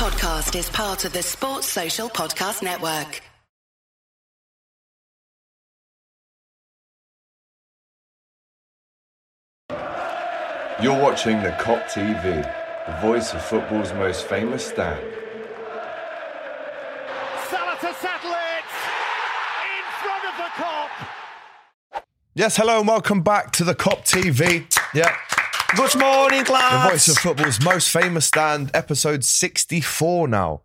podcast is part of the Sports Social Podcast Network. You're watching the Kop TV, the voice of football's most famous stand. Salah to settle it in front of the Kop. Yes, hello and welcome back to the Kop TV. Yeah, Good morning, class. the voice of football's most famous stand, episode 64 now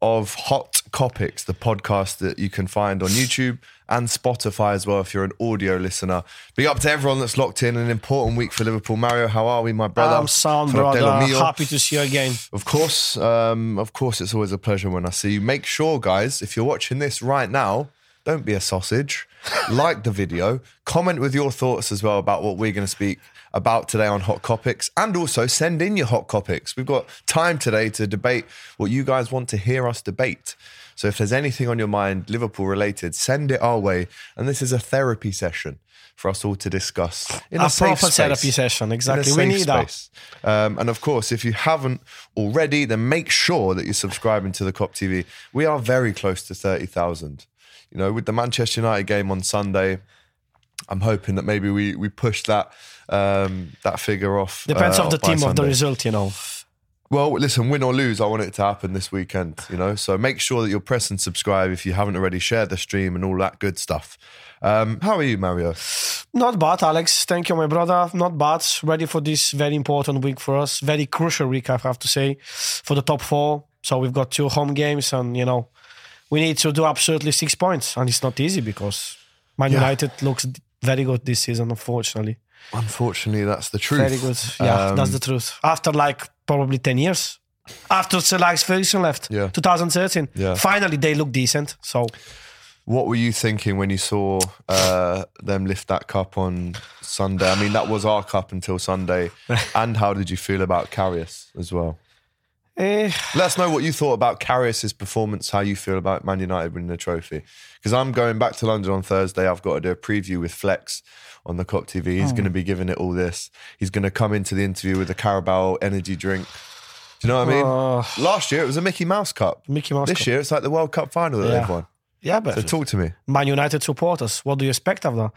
of Hot Kopics, the podcast that you can find on YouTube and Spotify as well if you're an audio listener. Big up to everyone that's locked in. An important week for Liverpool. Mario, how are we, my brother? I'm sound, Philip brother. Delomio. Happy to see you again. Of course, um, of course, it's always a pleasure when I see you. Make sure, guys, if you're watching this right now, don't be a sausage. like the video, comment with your thoughts as well about what we're going to speak about today on Hot Topics and also send in your hot Topics. We've got time today to debate what you guys want to hear us debate. So if there's anything on your mind, Liverpool related, send it our way. And this is a therapy session for us all to discuss in a, A proper space. therapy session, exactly. We need that. Um, and of course, if you haven't already, then make sure that you're subscribing to the Kop TV. We are very close to 30,000. You know, with the Manchester United game on Sunday, I'm hoping that maybe we we push that um, that figure off. Depends uh, of the team of the result, you know. Well, listen, win or lose, I want it to happen this weekend, you know? So make sure that you're pressing subscribe if you haven't already shared the stream and all that good stuff. Um, how are you, Mario? Not bad, Alex. Thank you, my brother. Not bad. Ready for this very important week for us. Very crucial week, I have to say, for the top four. So we've got two home games, and you know, we need to do absolutely six points, and it's not easy because Man Yeah. United looks very good this season. Unfortunately, Unfortunately, that's the truth. very good. Yeah, Um, that's the truth. After like probably ten years, after Sir Alex Ferguson left, Yeah. 2013, Yeah. finally they look decent. So What were you thinking when you saw uh, them lift that cup on Sunday? I mean, that was our cup until Sunday. and how did you feel about Karius as well? Eh, Let us know what you thought about Karius's performance, how you feel about Man United winning the trophy. Because I'm going back to London on Thursday. I've got to do a preview with Flex on the Kop TV. He's going to be giving it all this. He's going to come into the interview with a Carabao energy drink. Do you know what I mean? Uh, Last year it was a Mickey Mouse Cup. Mickey Mouse This Cup. year it's like the World Cup final that Yeah. they've won. yeah, but So talk to me. Man United supporters. What do you expect of that?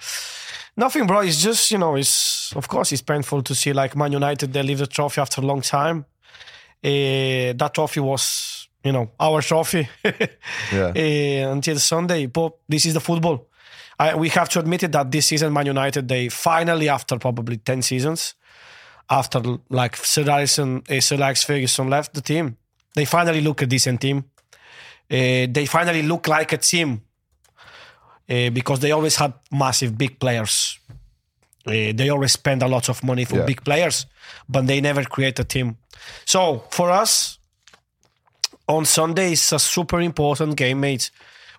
Nothing, bro. It's just you know, it's of course it's painful to see like Man United they leave the trophy after a long time. Eh, that trophy was you know our trophy Yeah. Eh, until Sunday. But this is the football. I, we have to admit it that this season Man United they finally after probably ten seasons, after like Sir Alex, uh, Sir Alex Ferguson left the team, they finally look a decent team. Uh, they finally look like a team uh, because they always had massive big players. Uh, they always spend a lot of money for Yeah. big players, but they never create a team. So for us, on Sunday is a super important game, mate.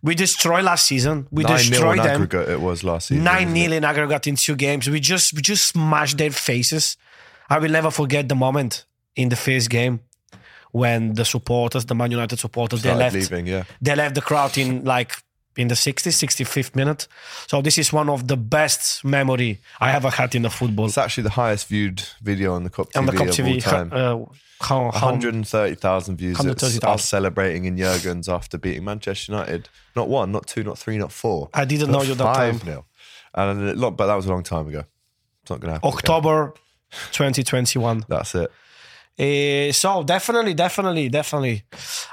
We destroyed last season. We 9 0 destroyed them. aggregate it was last season. Nine nil in aggregate in two games. We just we just smashed their faces. I will never forget the moment in the first game when the supporters, the Man United supporters, they left. leaving, yeah. They left the crowd in like in the 60th, 65th minute. So this is one of the best memory I ever had in the football. It's actually the highest viewed video on the TV On the Cup of TV, all time. uh, how, how, 130,000 views. It's 130,000. us celebrating in Jurgens after beating Manchester United. Not one, not two, not three, not four. I didn't know you that time. Nil. And a lot, but that was a long time ago. It's not going to happen. again. October 2021. That's it. Uh, so definitely, definitely, definitely,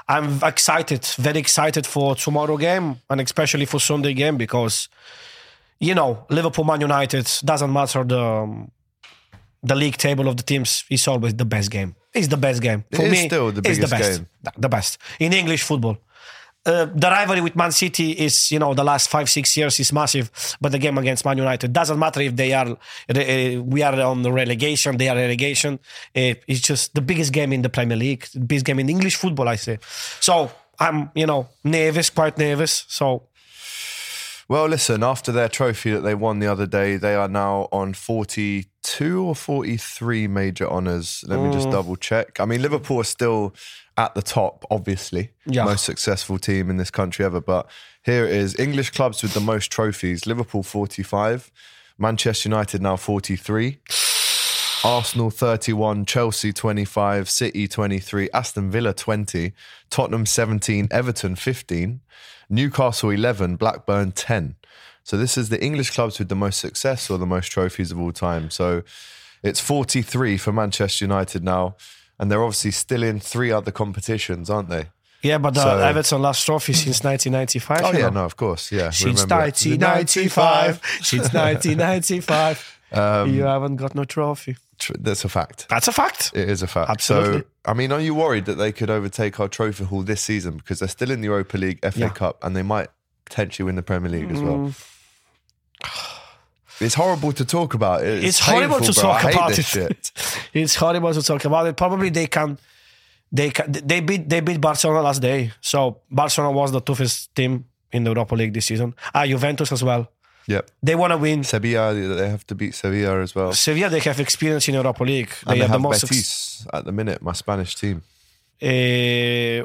I'm excited, very excited for tomorrow game and especially for Sunday game because, you know, Liverpool, Man United doesn't matter the um, the league table of the teams. It's always the best game. It's the best game for It is me. still the it's the biggest best, game. The best in English football. Uh, the rivalry with Man City is, you know, the last five six years is massive, but the game against Man United doesn't matter if they are, uh, we are on the relegation, they are relegation. Uh, it's just the biggest game in the Premier League, the biggest game in English football, I say. So I'm, you know, nervous, quite nervous. So Well, listen, after their trophy that they won the other day, they are now on 42 or 43 major honours. Let me Mm. just double check. I mean, Liverpool are still at the top, obviously. Yeah. Most successful team in this country ever. But here it is English clubs with the most trophies Liverpool 45, Manchester United now 43. Arsenal 31, Chelsea 25, City 23, Aston Villa 20, Tottenham 17, Everton 15, Newcastle 11, Blackburn 10. So this is the English clubs with the most success or the most trophies of all time. So it's 43 for Manchester United now, and they're obviously still in three other competitions, aren't they? Yeah, but uh, So- Everton last trophy since 1995. Oh yeah, know. no, of course, yeah. Since 1995. Since 1995. Um, you haven't got no trophy. That's a fact. That's a fact. It is a fact. Absolutely. So, I mean, are you worried that they could overtake our trophy haul this season because they're still in the Europa League, FA Yeah. Cup, and they might potentially win the Premier League as well? Mm. It's horrible to talk about. It's, It's horrible to bro. Talk about this it. Shit. It's horrible to talk about it. Probably they can. They can, they beat they beat Barcelona last day. So Barcelona was the toughest team in the Europa League this season. Ah, Juventus as well. Yep. They want to win. Sevilla, they have to beat Sevilla as well. Sevilla, they have experience in Europa League. They they have the most. Betis at the minute, my Spanish team. Uh,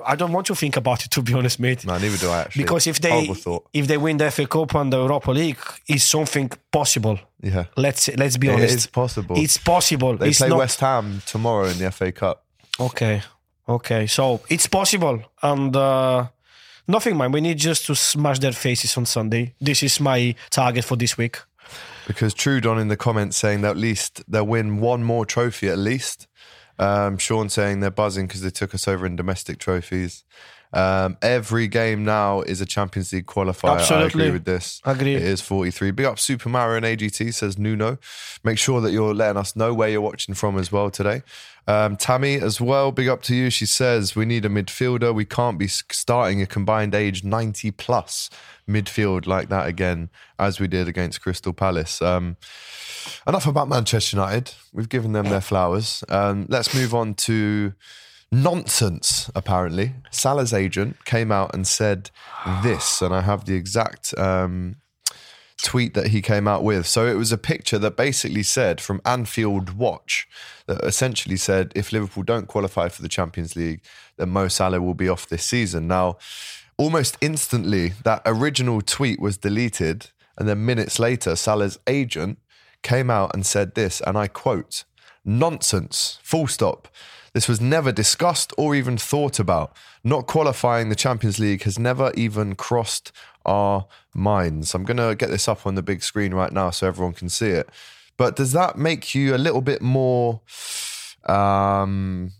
I don't want to think about it to be honest, mate. No, neither do I actually. Because if they if they win the FA Cup and the Europa League, is something possible. Yeah. Let's let's be It honest. It's possible. It's possible. They it's play not West Ham tomorrow in the FA Cup. okay. Okay, so it's possible, and uh, nothing, man. We need just to smash their faces on Sunday. This is my target for this week. because Trudon in the comments saying that at least they'll win one more trophy at least. Um, Sean saying they're buzzing because they took us over in domestic trophies. Um, every game now is a Champions League qualifier. I Absolutely. agree with this. I agree. It is 43. Big up Super Mario and AGT, says Nuno. Make sure that you're letting us know where you're watching from as well today. Um, Tammy as well, big up to you. She says we need a midfielder. We can't be starting a combined age 90 plus midfield like that again, as we did against Crystal Palace. Um, enough about Manchester United. We've given them their flowers. Um, let's move on to nonsense, apparently. Salah's agent came out and said this, and I have the exact um, tweet that he came out with. So it was a picture that basically said from Anfield Watch that essentially said if Liverpool don't qualify for the Champions League, then Mo Salah will be off this season. Now, almost instantly, that original tweet was deleted, and then minutes later, Salah's agent came out and said this, and I quote, nonsense, full stop. This was never discussed or even thought about. Not qualifying the Champions League has never even crossed our minds. I'm going to get this up on the big screen right now so everyone can see it. But does that make you a little bit more um,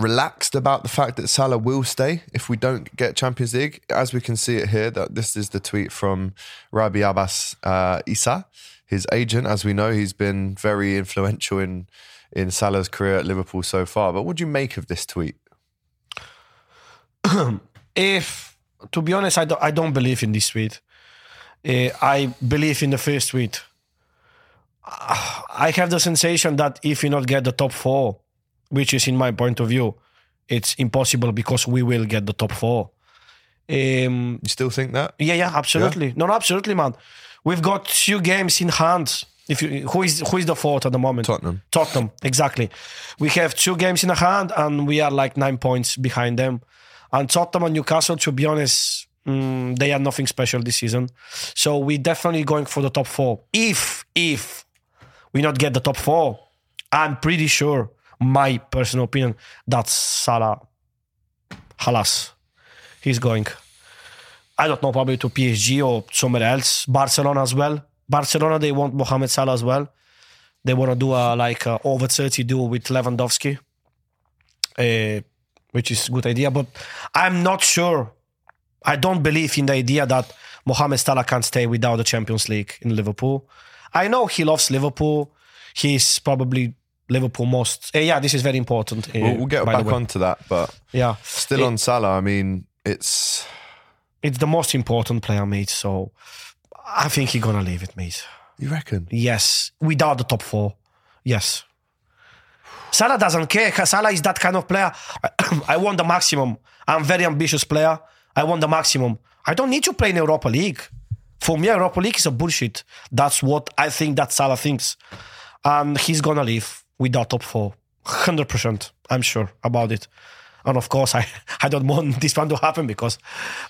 relaxed about the fact that Salah will stay if we don't get Champions League? As we can see it here, that this is the tweet from Ramy Abbas uh, Issa, his agent. As we know, he's been very influential in in Salah's career at Liverpool so far. But what do you make of this tweet? If, to be honest, I don't, I don't believe in this tweet. Uh, I believe in the first tweet. I have the sensation that if you not get the top four, which is in my point of view, it's impossible because we will get the top four. Um, You still think that? yeah, yeah, absolutely. No, no, absolutely, man. We've got few games in hand. If you, who is who is the fourth at the moment? Tottenham. Tottenham, exactly. We have two games in hand, and we are like nine points behind them. And Tottenham and Newcastle, to be honest, mm, they are nothing special this season. So we're definitely going for the top four. If if we not get the top four, I'm pretty sure, my personal opinion, that Salah, halas, he's going. I don't know, probably to PSG or somewhere else. Barcelona as well. Barcelona, they want Mohamed Salah as well. They want to do a like a over 30 deal with Lewandowski, uh, which is a good idea. But I'm not sure. I don't believe in the idea that Mohamed Salah can't stay without the Champions League in Liverpool. I know he loves Liverpool. He's probably Liverpool most. uh, yeah, this is very important. uh, We'll, we'll get back onto that. But Yeah, still It- on Salah, I mean, it's. it's the most important player, mate. So I think he's gonna leave it, mate. You reckon? Yes, without the top four. Yes. Salah doesn't care. Salah is that kind of player. I want the maximum. I'm very ambitious player. I want the maximum. I don't need to play in Europa League. For me, Europa League is a bullshit. That's what I think that Salah thinks. And he's gonna leave without top four. 100%. I'm sure about it. And of course, I, I don't want this one to happen because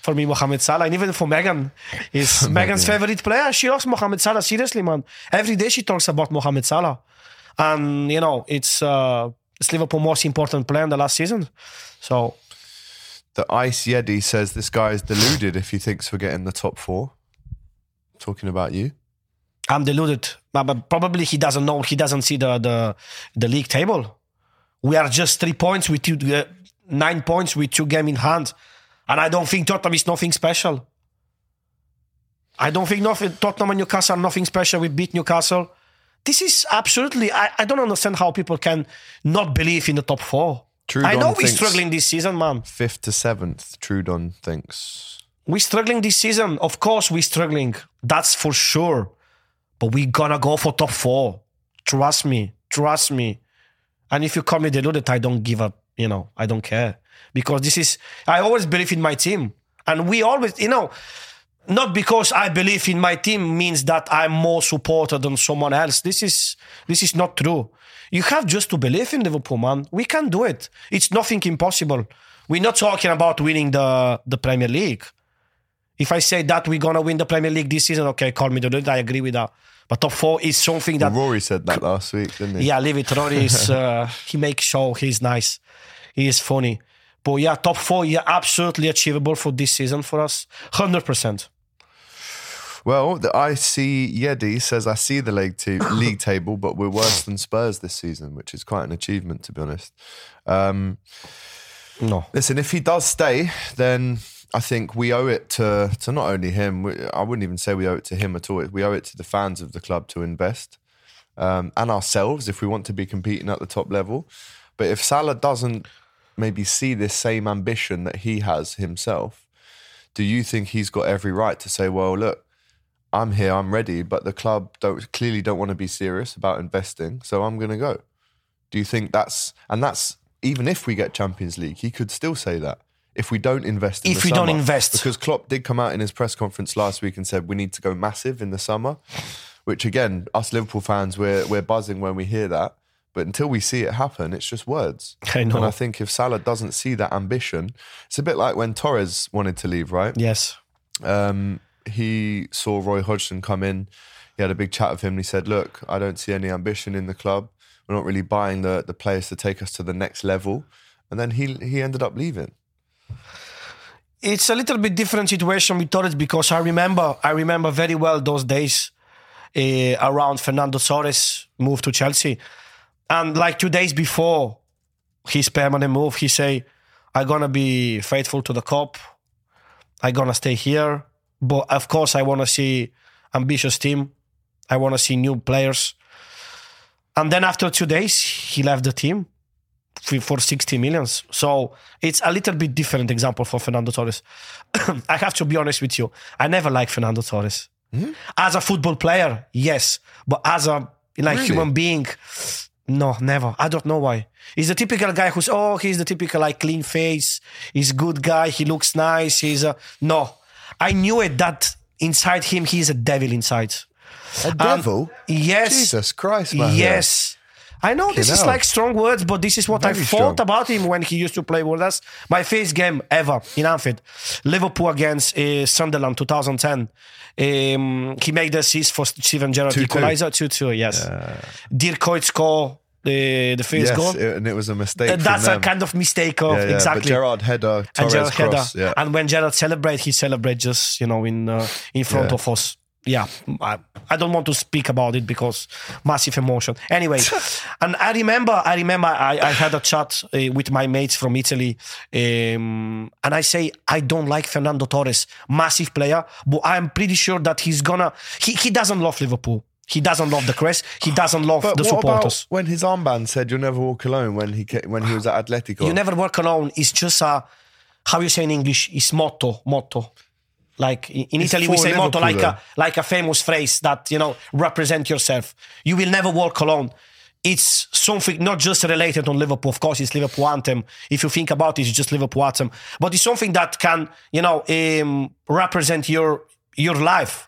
for me, Mohamed Salah, and even for Megan, is Megan's favorite player. She loves Mohamed Salah, seriously, man. Every day she talks about Mohamed Salah. And you know it's uh, it's Liverpool most important player in the last season. So The Ice Yeti says this guy is deluded if he thinks we're getting the top four. Talking about you. I'm deluded, but, probably he doesn't know. He doesn't see the the, the league table. We are just three points with two, uh, nine points with two game in hand, and I don't think Tottenham is nothing special. I don't think nothing, Tottenham and Newcastle are nothing special. We beat Newcastle. This is absolutely. I, I don't understand how people can not believe in the top four. Trudon I know we're struggling this season, man. Fifth to seventh, Trudon thinks. We're struggling this season. Of course, we're struggling. That's for sure. But we're gonna go for top four. Trust me. Trust me. And if you call me deluded, I don't give up. You know, I don't care because this is. I always believe in my team, and we always, you know, not because I believe in my team means that I'm more supported than someone else. This is this is not true. You have just to believe in Liverpool, man. We can do it. It's nothing impossible. We're not talking about winning the the Premier League. If I say that we're gonna win the Premier League this season, okay, call me deluded. I agree with that. But top four is something that Rory said that last week, didn't he? yeah, leave it. Rory is uh, he makes show. He's nice. He is funny. But yeah, top four, yeah, absolutely achievable for this season for us. Hundred percent. Well, the IC Yedi says I see the league, t- league table, but we're worse than Spurs this season, which is quite an achievement to be honest. Um, No. listen, if he does stay, then I think we owe it to to not only him. We, I wouldn't even say we owe it to him at all. We owe it to the fans of the club to invest um, and ourselves if we want to be competing at the top level. But if Salah doesn't maybe see this same ambition that he has himself, do you think he's got every right to say, "Well, look, I'm here, I'm ready, but the club don't clearly don't want to be serious about investing, so I'm going to go." Do you think that's and that's even if we get Champions League, he could still say that if we don't invest. In If the we don't invest. because Klopp did come out in his press conference last week and said we need to go massive in the summer, which again, us Liverpool fans, we're we're buzzing when we hear that. But until we see it happen, it's just words. I know. And I think if Salah doesn't see that ambition, it's a bit like when Torres wanted to leave, right? Yes. um, he saw Roy Hodgson come in. He had a big chat with him. And he said, "Look, I don't see any ambition in the club. We're not really buying the the players to take us to the next level." And then he he ended up leaving. it's a little bit different situation with Torres because I remember I remember very well those days uh, around Fernando Torres moved to Chelsea, and like two days before his permanent move, he say, "I'm gonna be faithful to the club. I'm gonna stay here, but of course I want to see ambitious team. I want to see new players." And then after two days, he left the team for 60 millions. So it's a little bit different example for Fernando Torres. I have to be honest with you. I never liked Fernando Torres. Hmm? As a football player, yes. But as a like Really? human being, no, never. I don't know why. He's the typical guy who's oh, he's the typical like clean face. He's good guy. He looks nice. He's a no. I knew it that inside him he's a devil inside. A Um, devil? Yes. Jesus Christ, man. Yes. I know this is like strong words, but this is what I thought strong. about him when he used to play with us. My first game ever in Anfield, Liverpool against uh, Sunderland 2010. Um, he made the assist for Steven Gerrard 2-2. equalizer 2 2, yes. Dirk Kuyt score the, the first Yes, goal. it- and it was a mistake. From that's a kind of mistake of Yeah, yeah, exactly. But Gerrard header, and Torres Gerrard cross. header. Yeah. And when Gerrard celebrate, he celebrate just you know in uh, in front of us. Yeah, I, I don't want to speak about it because massive emotion. Anyway, and I remember, I remember, I, I had a chat uh, with my mates from Italy, um, and I say I don't like Fernando Torres, massive player, but I'm pretty sure that he's gonna. He he doesn't love Liverpool. He doesn't love the crest. He doesn't love But the what supporters. about when his armband said "You'll never walk alone" when he ca- when he was at Atletico? You never walk alone. It's just a how you say in English. It's motto, motto. Like in It's Italy, we say motto like a like a famous phrase that you know represent yourself. You will never walk alone. It's something not just related on Liverpool. Of course, it's Liverpool anthem. If you think about it, it's just Liverpool anthem. But it's something that can you know um, represent your your life.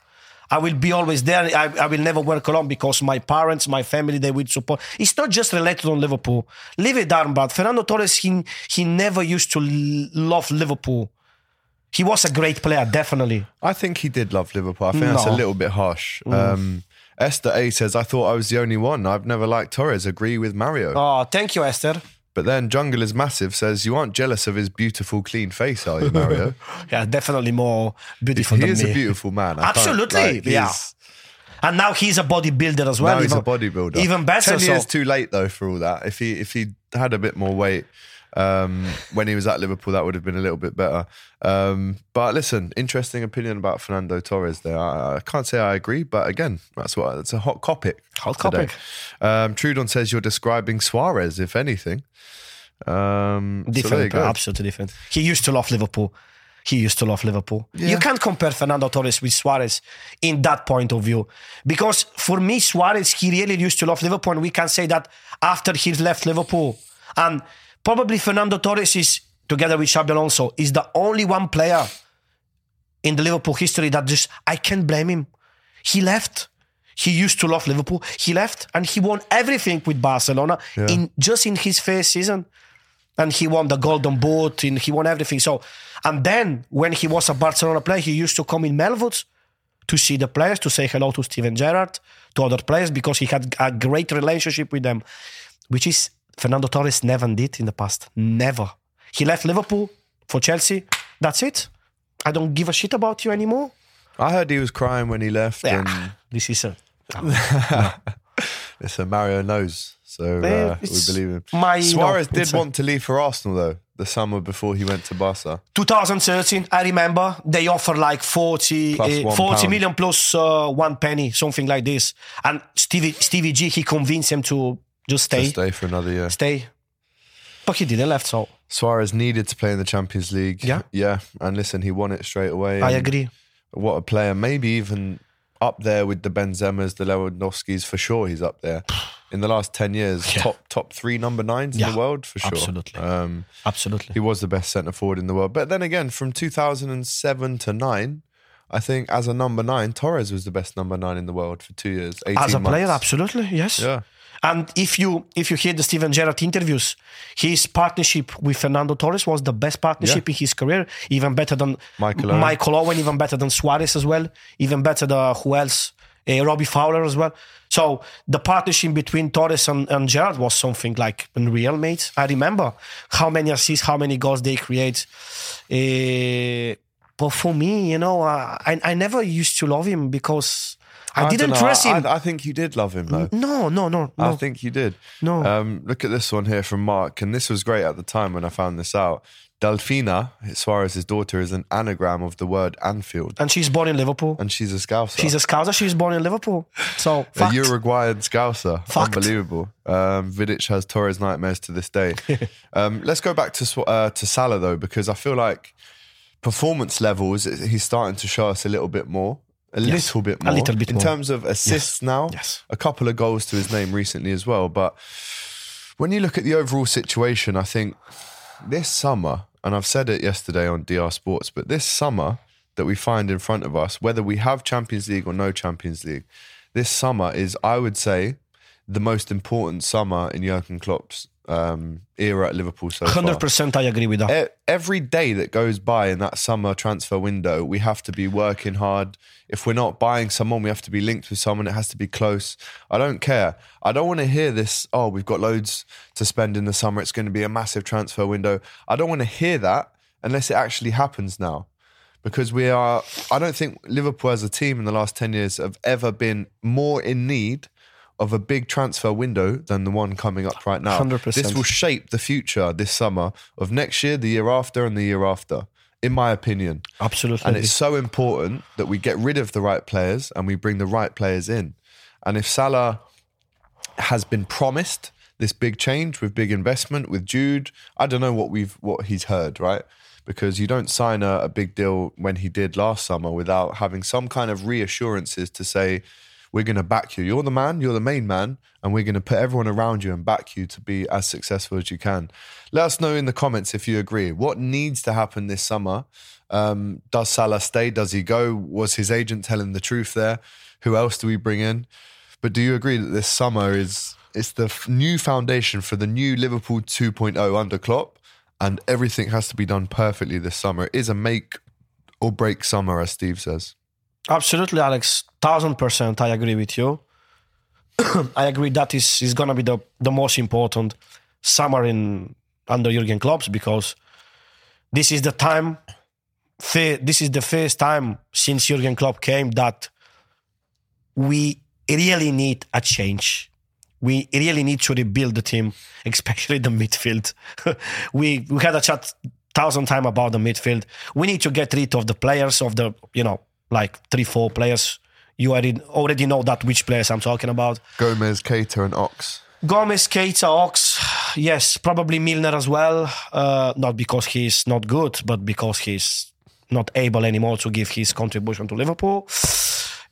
I will be always there. I, I will never work alone because my parents, my family, they will support. It's not just related on Liverpool. Leave it down, but Fernando Torres, he, he never used to l- love Liverpool. He was a great player, definitely. I think he did love Liverpool. I think that's a little bit harsh. Um, Esther A says, I thought I was the only one. I've never liked Torres. Agree with Mario. Oh, thank you, Esther. But then Jungle is Massive says, You aren't jealous of his beautiful, clean face, are you, Mario? Yeah, definitely more beautiful he than is me. a beautiful man. I Absolutely, like, yeah. And now he's a bodybuilder as well. now he's a bodybuilder. Even better. Ten so- years too late though for all that. If he if he had a bit more weight um, when he was at Liverpool, that would have been a little bit better. Um, but listen, interesting opinion about Fernando Torres. There, I, I can't say I agree, but again, that's what it's a hot topic. Hot today. topic. Um, Trudon says you're describing Suarez, if anything. Um, so different, go. absolutely different. He used to love Liverpool. He used to love Liverpool. You can't compare Fernando Torres with Suarez in that point of view. Because for me, Suarez, he really used to love Liverpool. And we can say that after he left Liverpool. And probably Fernando Torres is, together with Xabi Alonso, is the only one player in the Liverpool history that just, I can't blame him. He left. He used to love Liverpool. He left and he won everything with Barcelona in just in his first season and he won the golden boot and he won everything so and then when he was a barcelona player he used to come in melwood to see the players to say hello to steven gerrard to other players because he had a great relationship with them which is fernando torres never did in the past never he left liverpool for chelsea that's it i don't give a shit about you anymore I heard he was crying when he left, and yeah. this is a listen, Mario knows, so Eh, uh, we believe him. my- Suarez did it's a- want to leave for Arsenal though, the summer before he went to Barca. 2013, I remember they offer like 40, Plus one 40 pound. million plus uh, one penny, something like this. And Stevie, Stevie G, he convinced him to just stay, To stay for another year. stay. But he didn't left, so Suarez needed to play in the Champions League. Yeah. yeah, and listen, he won it straight away. I agree. What a player! Maybe even up there with the Benzemas, the Lewandowskis. For sure, he's up there. In the last ten years, Yeah. top top three number nines in the world for sure. absolutely. Um, Absolutely. he was the best centre forward in the world. But then again, from 2007 to nine, I think as a number nine, Torres was the best number nine in the world for two years. 18 As a player, absolutely, yes. Yeah. And if you if you hear the Steven Gerrard interviews, his partnership with Fernando Torres was the best partnership Yeah. in his career, even better than Michael Owen. Michael Owen, even better than Suarez as well, even better than who else? Uh, Robbie Fowler as well. So the partnership between Torres and, and Gerrard was something like unreal, mate. I remember how many assists, how many goals they create. Uh, but for me, you know, I, I never used to love him because I, didn't dunno. trust I, him. I, I think you did love him though. no, no, no, no. I think you did. No. Um, look at this one here from Mark, and this was great at the time when I found this out. Delfina Suarez's daughter is an anagram of the word Anfield, and she's born in Liverpool. and she's a Scouser. She's a Scouser. She's born in Liverpool. So a. Uruguayan Scouser. Fact. Unbelievable. Um, Vidic has Torres nightmares to this day. um, let's go back to uh, to Salah though, because I feel like performance levels he's starting to show us a little bit more. A Yes. little bit more. A little bit in more. terms of assists now. Yes. A couple of goals to his name recently as well. But when you look at the overall situation, I think this summer, and I've said it yesterday on DR Sports, but this summer that we find in front of us, whether we have Champions League or no Champions League, this summer is, I would say, the most important summer in Jurgen Klopp's um, era at Liverpool so. Hundred percent, I agree with that. E- Every day that goes by in that summer transfer window, we have to be working hard. If we're not buying someone, we have to be linked with someone. It has to be close. I don't care. I don't want to hear this. Oh, we've got loads to spend in the summer. It's going to be a massive transfer window. I don't want to hear that unless it actually happens now, because we are. I don't think Liverpool as a team in the last ten years have ever been more in need of a big transfer window than the one coming up right now. 100%. This will shape the future this summer of next year, the year after, and the year after, in my opinion. Absolutely. And it's so important that we get rid of the right players and we bring the right players in. And if Salah has been promised this big change with big investment with Jude, I don't know what we've what he's heard, right? Because you don't sign a, a big deal when he did last summer without having some kind of reassurances to say, we're going to back you. You're the man, you're the main man, and we're going to put everyone around you and back you to be as successful as you can. Let us know in the comments if you agree. What needs to happen this summer? Um, does Salah stay? Does he go? Was his agent telling the truth there? Who else do we bring in? But do you agree that this summer is it's the f- new foundation for the new Liverpool 2.0 under Klopp, and everything has to be done perfectly this summer? It is a make or break summer, as Steve says. Absolutely, Alex. Thousand percent, I agree with you. I agree that is is gonna be the the most important summer in under Jurgen Klopp because this is the time. This is the first time since Jurgen Klopp came that we really need a change. We really need to rebuild the team, especially the midfield. we we had a chat thousand time about the midfield. We need to get rid of the players of the you know like three four players. You already already know that which players I'm talking about. Gomez, Keita, and Ox. Gomez, Keita, Ox, yes, probably Milner as well. Uh, not because he's not good, but because he's not able anymore to give his contribution to Liverpool.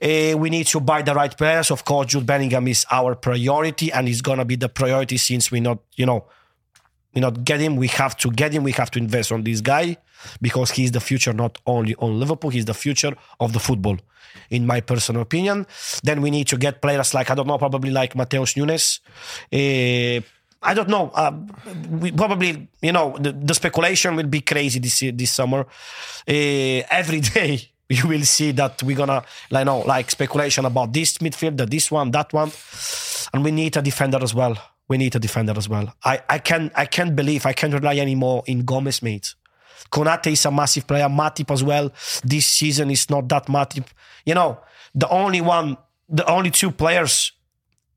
Uh, we need to buy the right players. Of course, Jude Bellingham is our priority, and he's gonna be the priority since we're not, you know, we not get him. We have to get him. We have to invest on this guy because he's the future, not only on Liverpool. He's the future of the football, in my personal opinion. Then we need to get players like I don't know, probably like Mateus Nunes. Uh, I don't know. Uh, we probably, you know, the, the speculation will be crazy this this summer. Uh, every day you will see that we're gonna, like, know, like speculation about this midfielder, this one, that one, and we need a defender as well. We need a defender as well. I, I can I can't believe I can't rely anymore in Gomez, mate. Konate is a massive player. Matip as well. This season is not that Matip. You know, the only one, the only two players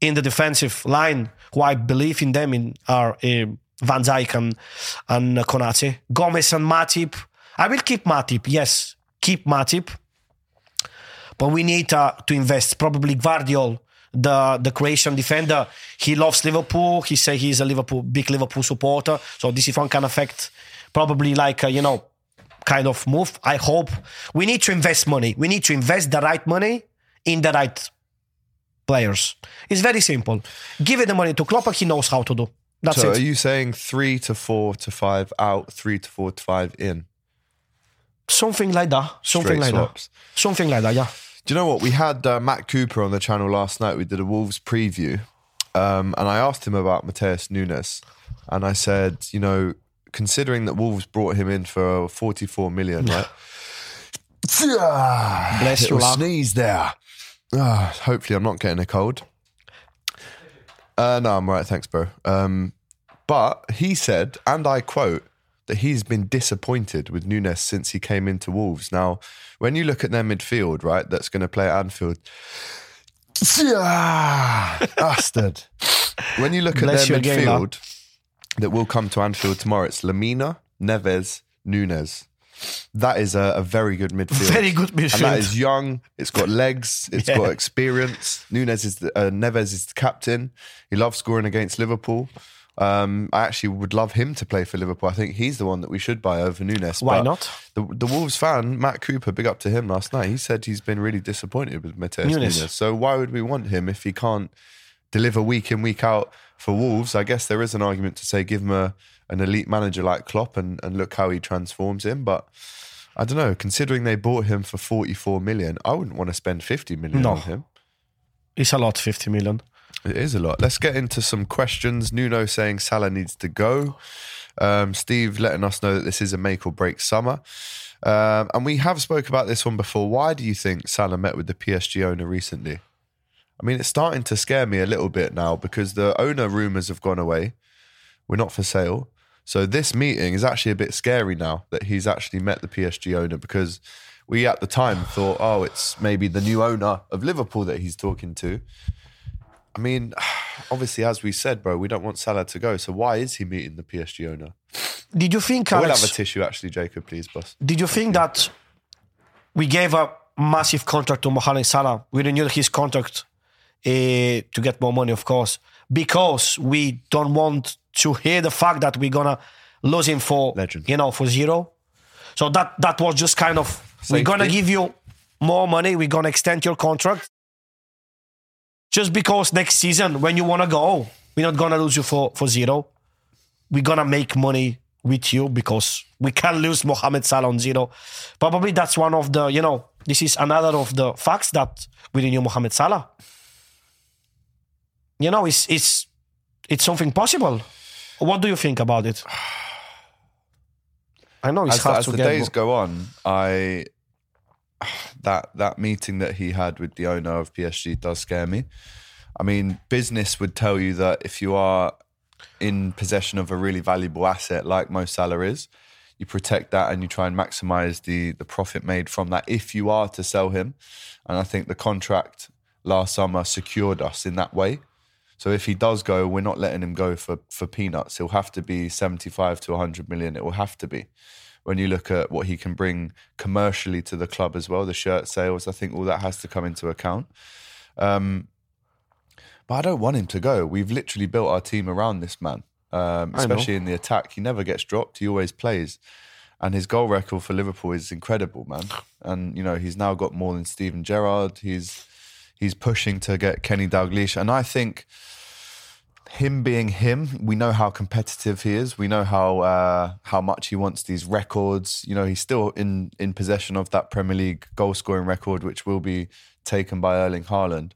in the defensive line who I believe in them in are uh, Van Dijk and, and Konate. Gomez and Matip. I will keep Matip. Yes, keep Matip. But we need uh, to invest. Probably Guardiol, the the Croatian defender. He loves Liverpool. He say he's a Liverpool big Liverpool supporter. So this is one can affect probably like a, you know kind of move. I hope we need to invest money. We need to invest the right money in the right players. It's very simple. Give it the money to Klopp. He knows how to do. That's so it. are you saying three to four to five out, three to four to five in? Something like that. Something Straight like swaps. that. Something like that. Yeah. Do you know what? We had uh, Matt Cooper on the channel last night. We did a Wolves preview. Um, and I asked him about Mateus Nunes. And I said, you know, considering that Wolves brought him in for 44 million, right? Bless your sneeze there. Ah, hopefully, I'm not getting a cold. Uh, no, I'm all right. Thanks, bro. Um, but he said, and I quote, that he's been disappointed with Nunes since he came into Wolves. Now, when you look at their midfield, right, that's going to play at Anfield, bastard. When you look Bless at their again, lad. midfield that will come to Anfield tomorrow, it's Lemina, Neves, Nunes. That is a, a very good midfield. Very good midfield. And that is young. It's got legs. It's Yeah. got experience. Nunes is the, uh, Neves is the captain. He loves scoring against Liverpool. Um, I actually would love him to play for Liverpool. I think he's the one that we should buy over Nunes. Why But not? The, the Wolves fan, Matt Cooper, big up to him last night. He said he's been really disappointed with Mateus Nunes. Nunes. So why would we want him if he can't deliver week in, week out for Wolves? I guess there is an argument to say give him a, an elite manager like Klopp and, and look how he transforms him. But I don't know. Considering they bought him for 44 million, I wouldn't want to spend 50 million No. on him. It's a lot, 50 million. It is a lot. Let's get into some questions. Nuno saying Salah needs to go. Um, Steve letting us know that this is a make or break summer. Um, and we have spoke about this one before. Why do you think Salah met with the PSG owner recently? I mean, it's starting to scare me a little bit now because the owner rumours have gone away. We're not for sale. So this meeting is actually a bit scary now that he's actually met the PSG owner because we at the time thought, oh, it's maybe the new owner of Liverpool that he's talking to. I mean, obviously, as we said, bro, we don't want Salah to go. So why is he meeting the PSG owner? Did you think, I will have a tissue, actually, Jacob, please, boss. did you think that we gave a massive contract to Mohamed Salah? We renewed his contract eh, to get more money, of course, because we don't want to hear the fact that we're gonna lose him for Legend. you know for zero. So that that was just kind of we're gonna give you more money. We're gonna extend your contract just because next season when you wanna go, we're not gonna lose you for for zero. We're gonna make money with you because we can't lose Mohamed Salah on zero. Probably that's one of the you know this is another of the facts that we renew Mohamed Salah. You know, it's it's it's something possible. What do you think about it? I know it's As, hard as to the get. days go on, I that that meeting that he had with the owner of PSG does scare me. I mean, business would tell you that if you are in possession of a really valuable asset like Mo Salah is, you protect that and you try and maximize the the profit made from that if you are to sell him. And I think the contract last summer secured us in that way. So if he does go, we're not letting him go for for peanuts. He'll have to be 75 to 100 million. It will have to be. When you look at what he can bring commercially to the club as well, the shirt sales, I think all that has to come into account. Um, but I don't want him to go. We've literally built our team around this man, um, especially in the attack. He never gets dropped. He always plays. And his goal record for Liverpool is incredible, man. And you know he's now got more than Steven Gerrard. He's he's pushing to get Kenny Dalglish, and I think him being him, we know how competitive he is. We know how uh, how much he wants these records. You know, he's still in in possession of that Premier League goal scoring record, which will be taken by Erling Haaland.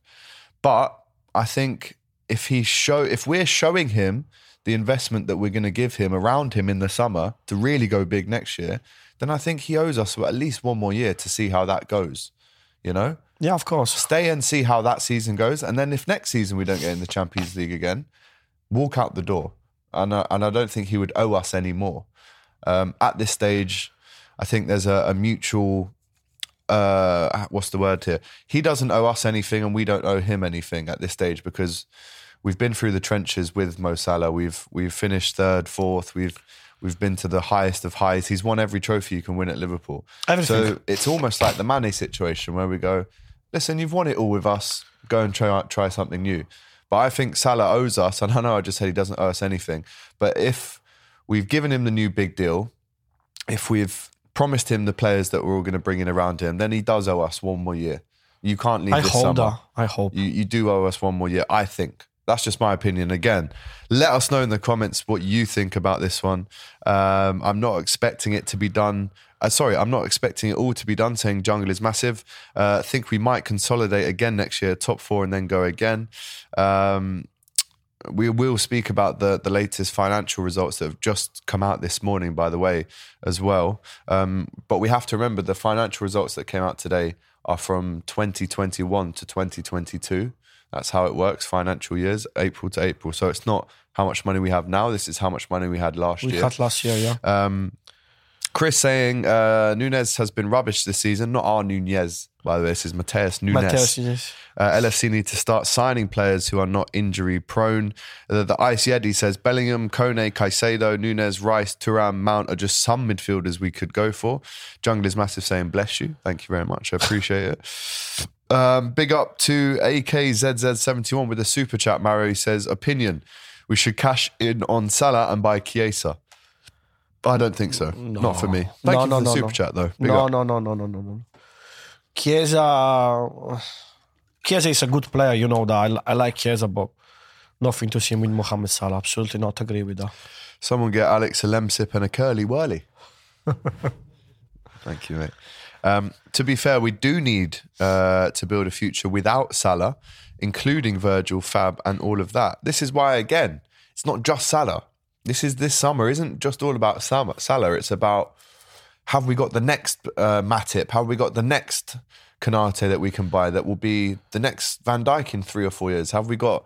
But I think if he show if we're showing him the investment that we're going to give him around him in the summer to really go big next year, then I think he owes us at least one more year to see how that goes. You know, Yeah, of course. stay and see how that season goes, and then if next season we don't get in the Champions League again, walk out the door. And I, and I don't think he would owe us any more. Um, at this stage, I think there's a, a mutual. Uh, what's the word here? He doesn't owe us anything, and we don't owe him anything at this stage because we've been through the trenches with Mo Salah. We've we've finished third, fourth. We've we've been to the highest of highs. He's won every trophy you can win at Liverpool. Everything. So it's almost like the Mane situation where we go, listen, you've won it all with us. Go and try try something new. But I think Salah owes us, and I know I just said he doesn't owe us anything. But if we've given him the new big deal, if we've promised him the players that we're all going to bring in around him, then he does owe us one more year. You can't leave I this hope summer. I hope. You, you do owe us one more year, I think. That's just my opinion. Again, let us know in the comments what you think about this one. Um, I'm not expecting it to be done. Uh, sorry, I'm not expecting it all to be done. Saying jungle is massive. Uh, I think we might consolidate again next year, top four, and then go again. Um, we will speak about the the latest financial results that have just come out this morning, by the way, as well. Um, but we have to remember the financial results that came out today are from 2021 to 2022. That's how it works, financial years, April to April. So it's not how much money we have now. This is how much money we had last We year. We had last year, yeah. Um, Chris saying uh, Nunez has been rubbish this season. Not our Nunez, by the way. This is Mateus Nunes. Mateus, yes. Uh, LFC need to start signing players who are not injury prone. Uh, the Ice Yeti says Bellingham, Kone, Caicedo, Nunez, Rice, Turan, Mount are just some midfielders we could go for. Jungle is massive saying bless you. Thank you very much. I appreciate it. Um, big up to AKZZ71 with a super chat. Mario says opinion. We should cash in on Salah and buy Chiesa. I don't think so. Not for me. Thank No, you no, for the no, super no. chat though. Big No, up. no, no, no, no, no, no. Chiesa, Chiesa is a good player, you know that. I, I like Chiesa, but nothing to see with Mohamed Salah. Absolutely not agree with that. Someone get Alex a lemsip and a curly whirly. Thank you, mate. Um, to be fair, we do need uh, to build a future without Salah, including Virgil, Fab, and all of that. This is why, again, it's not just Salah. This is this summer isn't just all about Salah. It's about have we got the next uh, Matip? Have we got the next Konate that we can buy that will be the next Van Dijk in three or four years? Have we got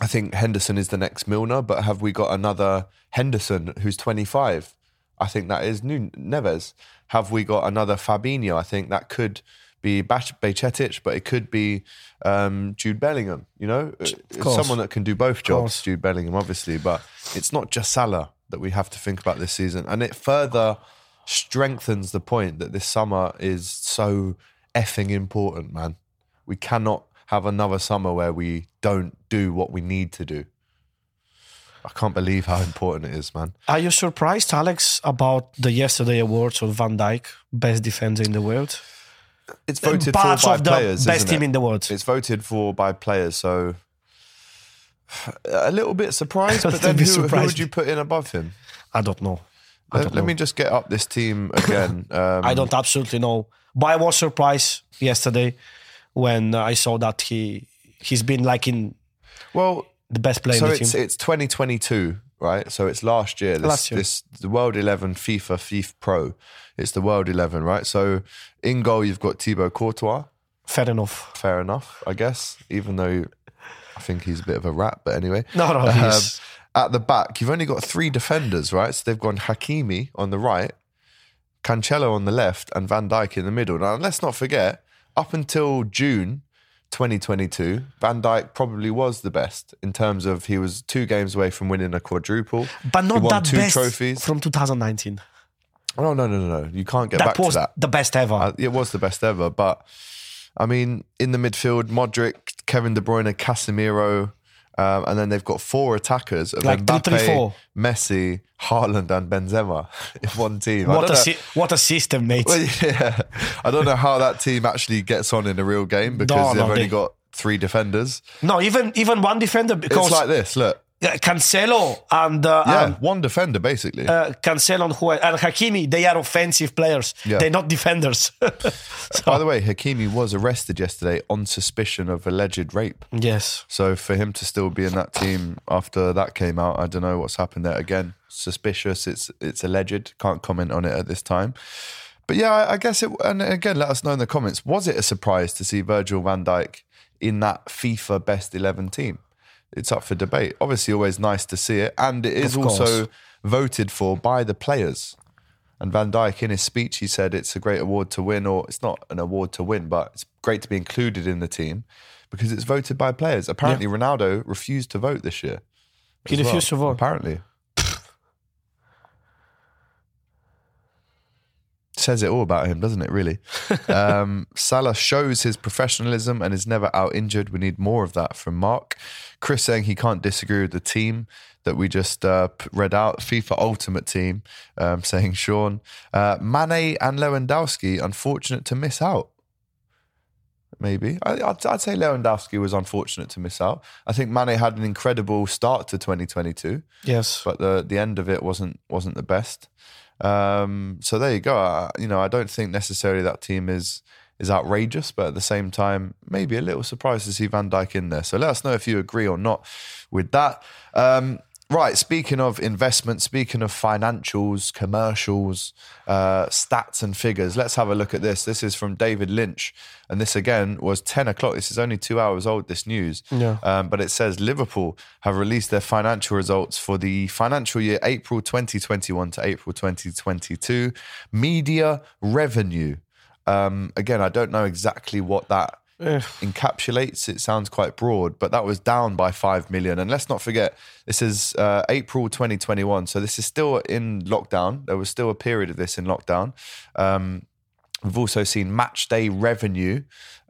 I think Henderson is the next Milner, but have we got another Henderson who's 25? I think that is Neves. Have we got another Fabinho? I think that could be Bajcetic, but it could be um, Jude Bellingham. You know, It's someone that can do both jobs. Jude Bellingham, obviously, but it's not just Salah that we have to think about this season, and it further strengthens the point that this summer is so effing important, man. We cannot have another summer where we don't do what we need to do. I can't believe how important it is, man. Are you surprised, Alex, about the yesterday awards of Van Dijk, best defender in the world? It's voted for by players. best team it? in the world. It's voted for by players, so a little bit surprised. But then who, who would you put in above him? I don't know. I Let, don't let know. me just get up this team again. Um, I don't absolutely know. But I was surprised yesterday when I saw that he he's been like in Well, the best player so it's team. it's 2022, right? So it's last year. This, Last year. this the World 11 FIFA FIFA Pro. It's the World 11, right? So in goal you've got Thibaut Courtois. Fair enough. Fair enough, I guess. Even though I think he's a bit of a rat, but anyway. No, no, Um, at the back, you've only got three defenders, right? So they've gone Hakimi on the right, Cancelo on the left, and Van Dijk in the middle. Now, let's not forget, up until June 2022, Van Dijk probably was the best in terms of he was two games away from winning a quadruple. but not that two best trophies. from 2019. Oh no, no, no, no! You can't get That back was to that. the best ever. Uh, it was the best ever, but I mean, in the midfield, Modric, Kevin De Bruyne, Casemiro, um, and then they've got four attackers of Like Mbappe, 3-3-4. Messi, Haaland, and Benzema in one team. What a si- what a system, mate. Well, yeah, I don't know how that team actually gets on in a real game because No, they've no, only they- got three defenders. no, even even one defender because It's like this. Look, Cancelo and uh, yeah, and, one defender basically. uh, Cancelo and, and Hakimi, they are offensive players. Yeah. They're not defenders. By the way, Hakimi was arrested yesterday on suspicion of alleged rape. yes. So for him to still be in that team after that came out, I don't know what's happened there. Again, suspicious. It's it's alleged. Can't comment on it at this time. But yeah, I, I guess it. And again, let us know in the comments. Was it a surprise to see Virgil Van Dijk in that FIFA best eleven team? It's up for debate. Obviously, always nice to see it, and it is also voted for by the players. And Van Dijk, in his speech, he said it's a great award to win, or it's not an award to win, but it's great to be included in the team because it's voted by players. Apparently, Ronaldo refused to vote this year. He as well, refused to vote. Apparently. Says it all about him, doesn't it, really? um, Salah shows his professionalism and is never out injured. We need more of that from Mark. Chris saying he can't disagree with the team that we just uh, read out. FIFA Ultimate Team um, saying Sean. Uh, Mane and Lewandowski, unfortunate to miss out. Maybe. I, I'd, I'd say Lewandowski was unfortunate to miss out. I think Mane had an incredible start to 2022 Yes. but the the end of it wasn't wasn't the best. Um, so there you go. I, you know, I don't think necessarily that team is is outrageous, but at the same time, maybe a little surprised to see Van Dijk in there. So let us know if you agree or not with that. Um, right. Speaking of investment, speaking of financials, commercials, uh, stats and figures, let's have a look at this. This is from David Lynch, and this again was ten o'clock. This is only two hours old. This news. Yeah. Um, but it says Liverpool have released their financial results for the financial year April 2021 to April 2022. Media revenue. Um, again, I don't know exactly what that encapsulates. It sounds quite broad, but that was down by 5 million. And let's not forget, this is uh, April 2021. So this is still in lockdown. There was still a period of this in lockdown. Um, We've also seen match day revenue.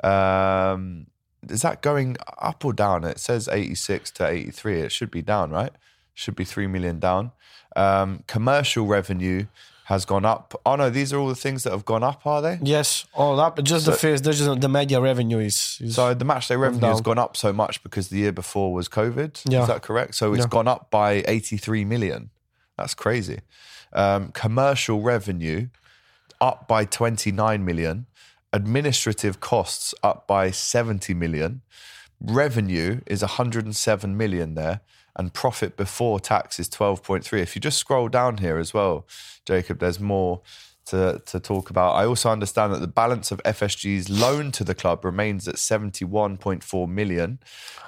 Um, is that going up or down? It says 86 to 83. It should be down, right? Should be 3 million down. Um, commercial revenue has gone up. Oh, no, these are all the things that have gone up, are they? Yes. All that. But just the first, just the media revenue is. is So the match day revenue has gone up so much because the year before was COVID. Yeah. Is that correct? So it's Yeah. gone up by 83 million. That's crazy. Um, commercial revenue up by 29 million. Administrative costs up by 70 million. Revenue is 107 million there. And profit before tax is 12.3. If you just scroll down here as well, Jacob, there's more to, to talk about. I also understand that the balance of FSG's loan to the club remains at 71.4 million.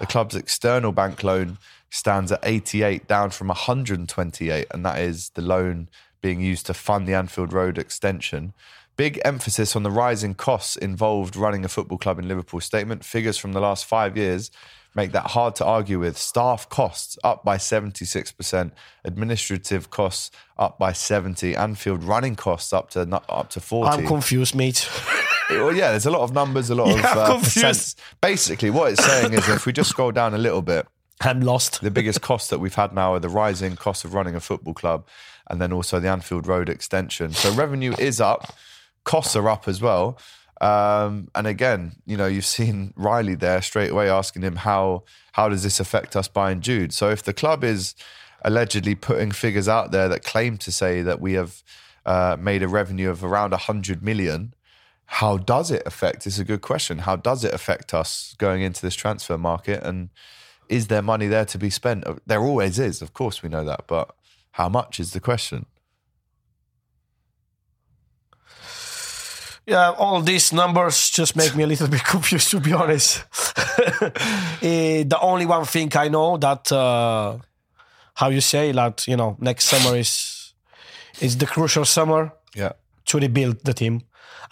The club's external bank loan stands at 88, down from 128, and that is the loan being used to fund the Anfield Road extension. Big emphasis on the rising costs involved running a football club in Liverpool statement. Figures from the last five years make that hard to argue with. Staff costs up by 76%, administrative costs up by 70, Anfield running costs up to up to 40. I'm confused, mate. Well, yeah, there's a lot of numbers, a lot Yeah, of uh, confused. Basically, what it's saying is if we just scroll down a little bit, I'm lost. the biggest costs that we've had now are the rising cost of running a football club and then also the Anfield Road extension. So revenue is up, costs are up as well. Um, and again, you know, you've seen Riley there straight away asking him how how does this affect us buying Jude? So if the club is allegedly putting figures out there that claim to say that we have uh, made a revenue of around 100 million, how does it affect? It's a good question. How does it affect us going into this transfer market? And is there money there to be spent? There always is, of course, we know that, but how much is the question? Yeah, all these numbers just make me a little bit confused, to be honest. Eh, the only one thing I know that uh, how you say that you know next summer is is the crucial summer Yeah. to rebuild the team.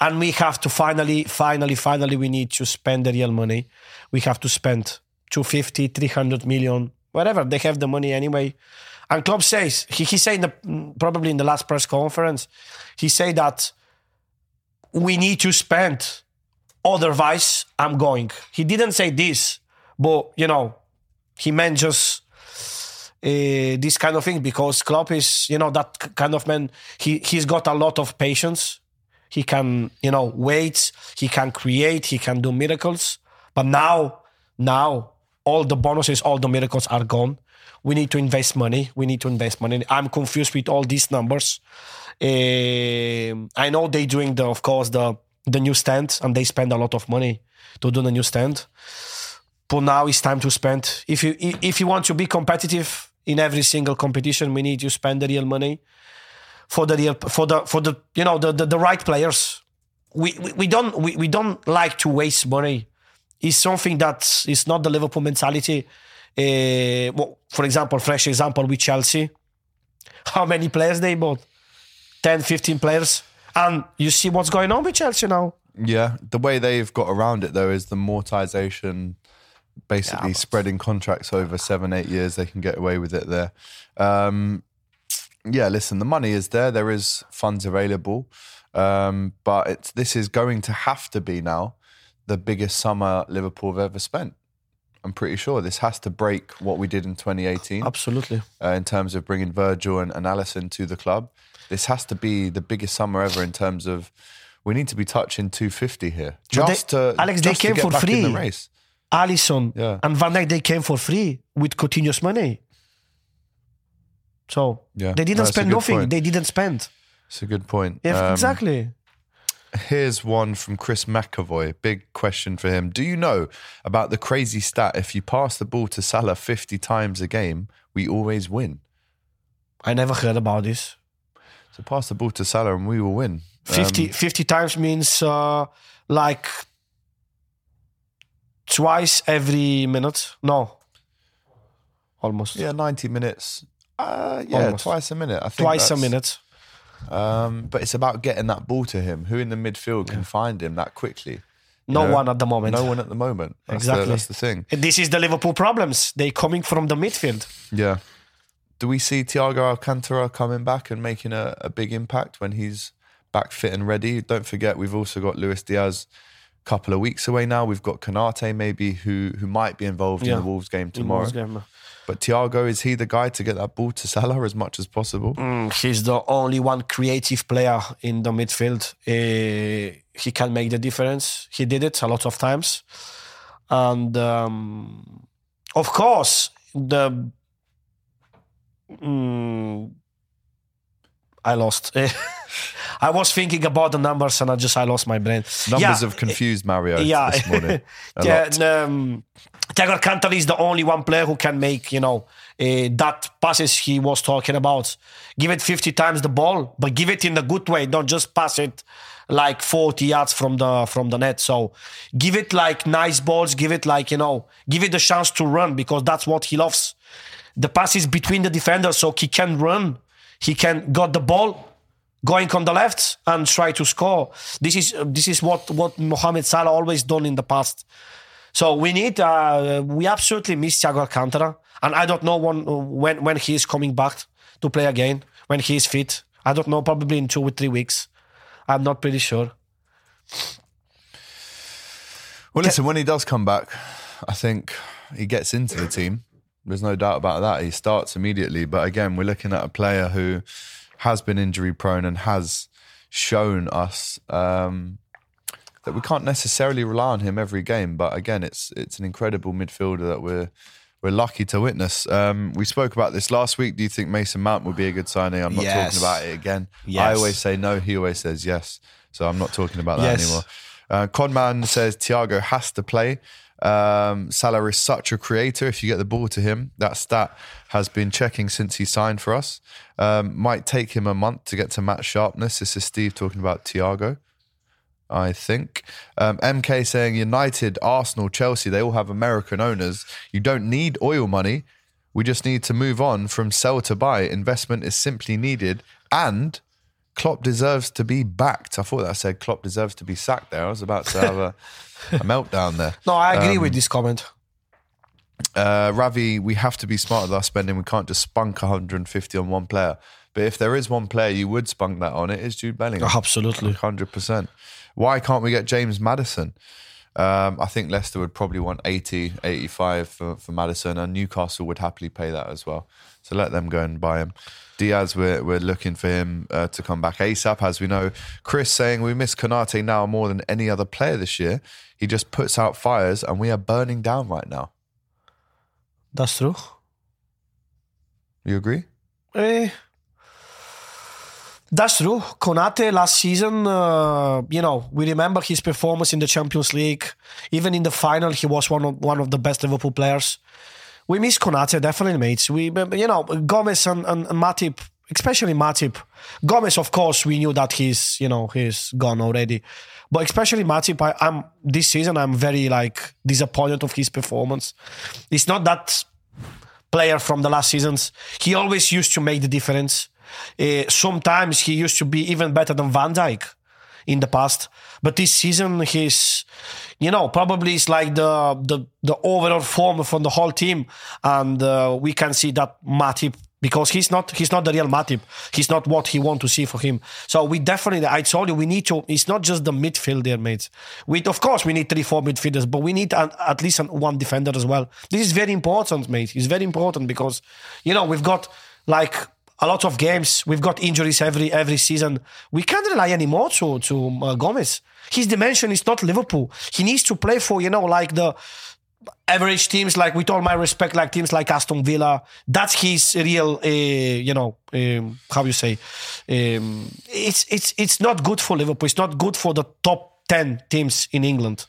And we have to finally, finally, finally, we need to spend the real money. We have to spend 250, 300 million, whatever. They have the money anyway. And Klopp says, he, he said in the, probably in the last press conference, he said that we need to spend, otherwise I'm going. He didn't say this, but, you know, he meant just uh, this kind of thing because Klopp is, you know, that kind of man. He he's got a lot of patience. He can, you know, wait. He can create. He can do miracles. But now, now, all the bonuses, all the miracles are gone. We need to invest money. We need to invest money. I'm confused with all these numbers. Um, I know they're doing the, of course, the the new stand, and they spend a lot of money to do the new stand but now it's time to spend. If you if you want to be competitive in every single competition, we need to spend the real money for the real for the for the you know the the, the right players. We, we we don't we, we don't like to waste money. It's something that is not the Liverpool mentality. Uh, well, for example, fresh example with Chelsea. How many players they bought? 10, 15 players. And you see what's going on with Chelsea now. Yeah, the way they've got around it though is the mortization, basically but- spreading contracts over seven, eight years. They can get away with it there. Um, yeah, listen, the money is there. There is funds available, um, but it's this is going to have to be now the biggest summer Liverpool have ever spent. I'm pretty sure this has to break what we did in 2018 Absolutely. uh, in terms of bringing Virgil and, and Alisson to the club. This has to be the biggest summer ever in terms of we need to be touching 250 here. But they- Just to, Alex, they just to came for in free. the race. Alisson Yeah. and Van Dijk they came for free with continuous money. So Yeah. they didn't No, spend nothing. point. They didn't spend. It's a good point. Yeah, Um, exactly. Here's one from Chris McAvoy. Big question for him. Do you know about the crazy stat? If you pass the ball to Salah 50 times a game, we always win. I never heard about this. So pass the ball to Salah and we will win. 50, Um, 50 times means uh, like twice every minute. No, almost yeah, 90 minutes. Uh, yeah, Almost. twice a minute. I think twice a minute. Um, but it's about getting that ball to him. Who in the midfield can find him that quickly? No know, one at the moment. No one at the moment. That's Exactly. The, that's the thing. This is the Liverpool problems. They coming from the midfield. Yeah. Do we see Thiago Alcantara coming back and making a, a big impact when he's back fit and ready? Don't forget, we've also got Luis Diaz a couple of weeks away now. We've got Konate maybe who who might be involved Yeah. in the Wolves game tomorrow. Wolves game. But Thiago, is he the guy to get that ball to Salah as much as possible? Mm, he's the only one creative player in the midfield. Eh, he can make the difference. He did it a lot of times, and um, of course the. Mm, I lost. I was thinking about the numbers and I just I lost my brain. Numbers Yeah, have confused Mario yeah. this morning. Yeah, lot. um, Thiago Alcantara is the only one player who can make, you know, uh, that passes he was talking about. Give it 50 times the ball, but give it in the good way. Don't just pass it like 40 yards from the from the net. So give it like nice balls. Give it like you know, give it the chance to run because that's what he loves. The passes between the defenders, so he can run. He can got the ball going on the left and try to score. This is this is what what Mohamed Salah always done in the past. So we need uh, we absolutely miss Thiago Alcantara, and I don't know when when when he is coming back to play again when he is fit. I don't know, probably in two or three weeks. I'm not pretty sure. Well, listen, when he does come back, I think he gets into the team. There's no doubt about that. He starts immediately. But again, we're looking at a player who has been injury prone and has shown us um, that we can't necessarily rely on him every game. But again, it's it's an incredible midfielder that we're we're lucky to witness. Um, we spoke about this last week. Do you think Mason Mount would be a good signing? I'm not Yes. talking about it again. I always say no. He always says yes. So I'm not talking about that Yes. anymore. Uh, Conman says Thiago has to play. Um, Salah is such a creator. If you get the ball to him, that stat has been checking since he signed for us. Um, might take him a month to get to match sharpness. This is Steve talking about Thiago. I think. Um, MK saying United, Arsenal, Chelsea, they all have American owners. You don't need oil money. We just need to move on from sell to buy. Investment is simply needed. And Klopp deserves to be backed. I thought that said Klopp deserves to be sacked there. I was about to have a, a meltdown there. No, I agree Um, with this comment. Uh, Ravi, we have to be smart with our spending. We can't just spunk 150 on one player. But if there is one player you would spunk that on, it is Jude Bellingham. Absolutely. 100%. Why can't we get James Madison? Um, I think Leicester would probably want 80, 85 for, for Madison, and Newcastle would happily pay that as well. So let them go and buy him. Diaz, we're, we're looking for him uh, to come back ASAP, as we know. Chris saying we miss Konate now more than any other player this year. He just puts out fires, and we are burning down right now. That's true. You agree? Eh, that's true. Konate last season, uh, you know, we remember his performance in the Champions League. Even in the final, he was one of one of the best Liverpool players. We miss Konate definitely, mates. We, you know, Gomez and, and, Matip, especially Matip. Gomez, of course, we knew that he's, you know, he's gone already. But especially Matip, I, I'm this season, I'm very like disappointed of his performance. It's not that player from the last seasons. He always used to make the difference. Uh, sometimes he used to be even better than Van Dijk in the past. But this season, he's, you know, probably it's like the the the overall form from the whole team, and uh, we can see that Matip because he's not he's not the real Matip. He's not what he want to see for him. So we definitely, I told you, we need to. It's not just the midfield there, mates. We of course we need three four midfielders, but we need an, at least an, one defender as well. This is very important, mate. It's very important because you know we've got like a lot of games. We've got injuries every every season. We can't rely anymore to to uh, Gomez. His dimension is not Liverpool. He needs to play for you know like the average teams. Like with all my respect, like teams like Aston Villa. That's his real, uh, you know, um, how you say. Um, it's it's it's not good for Liverpool. It's not good for the top ten teams in England.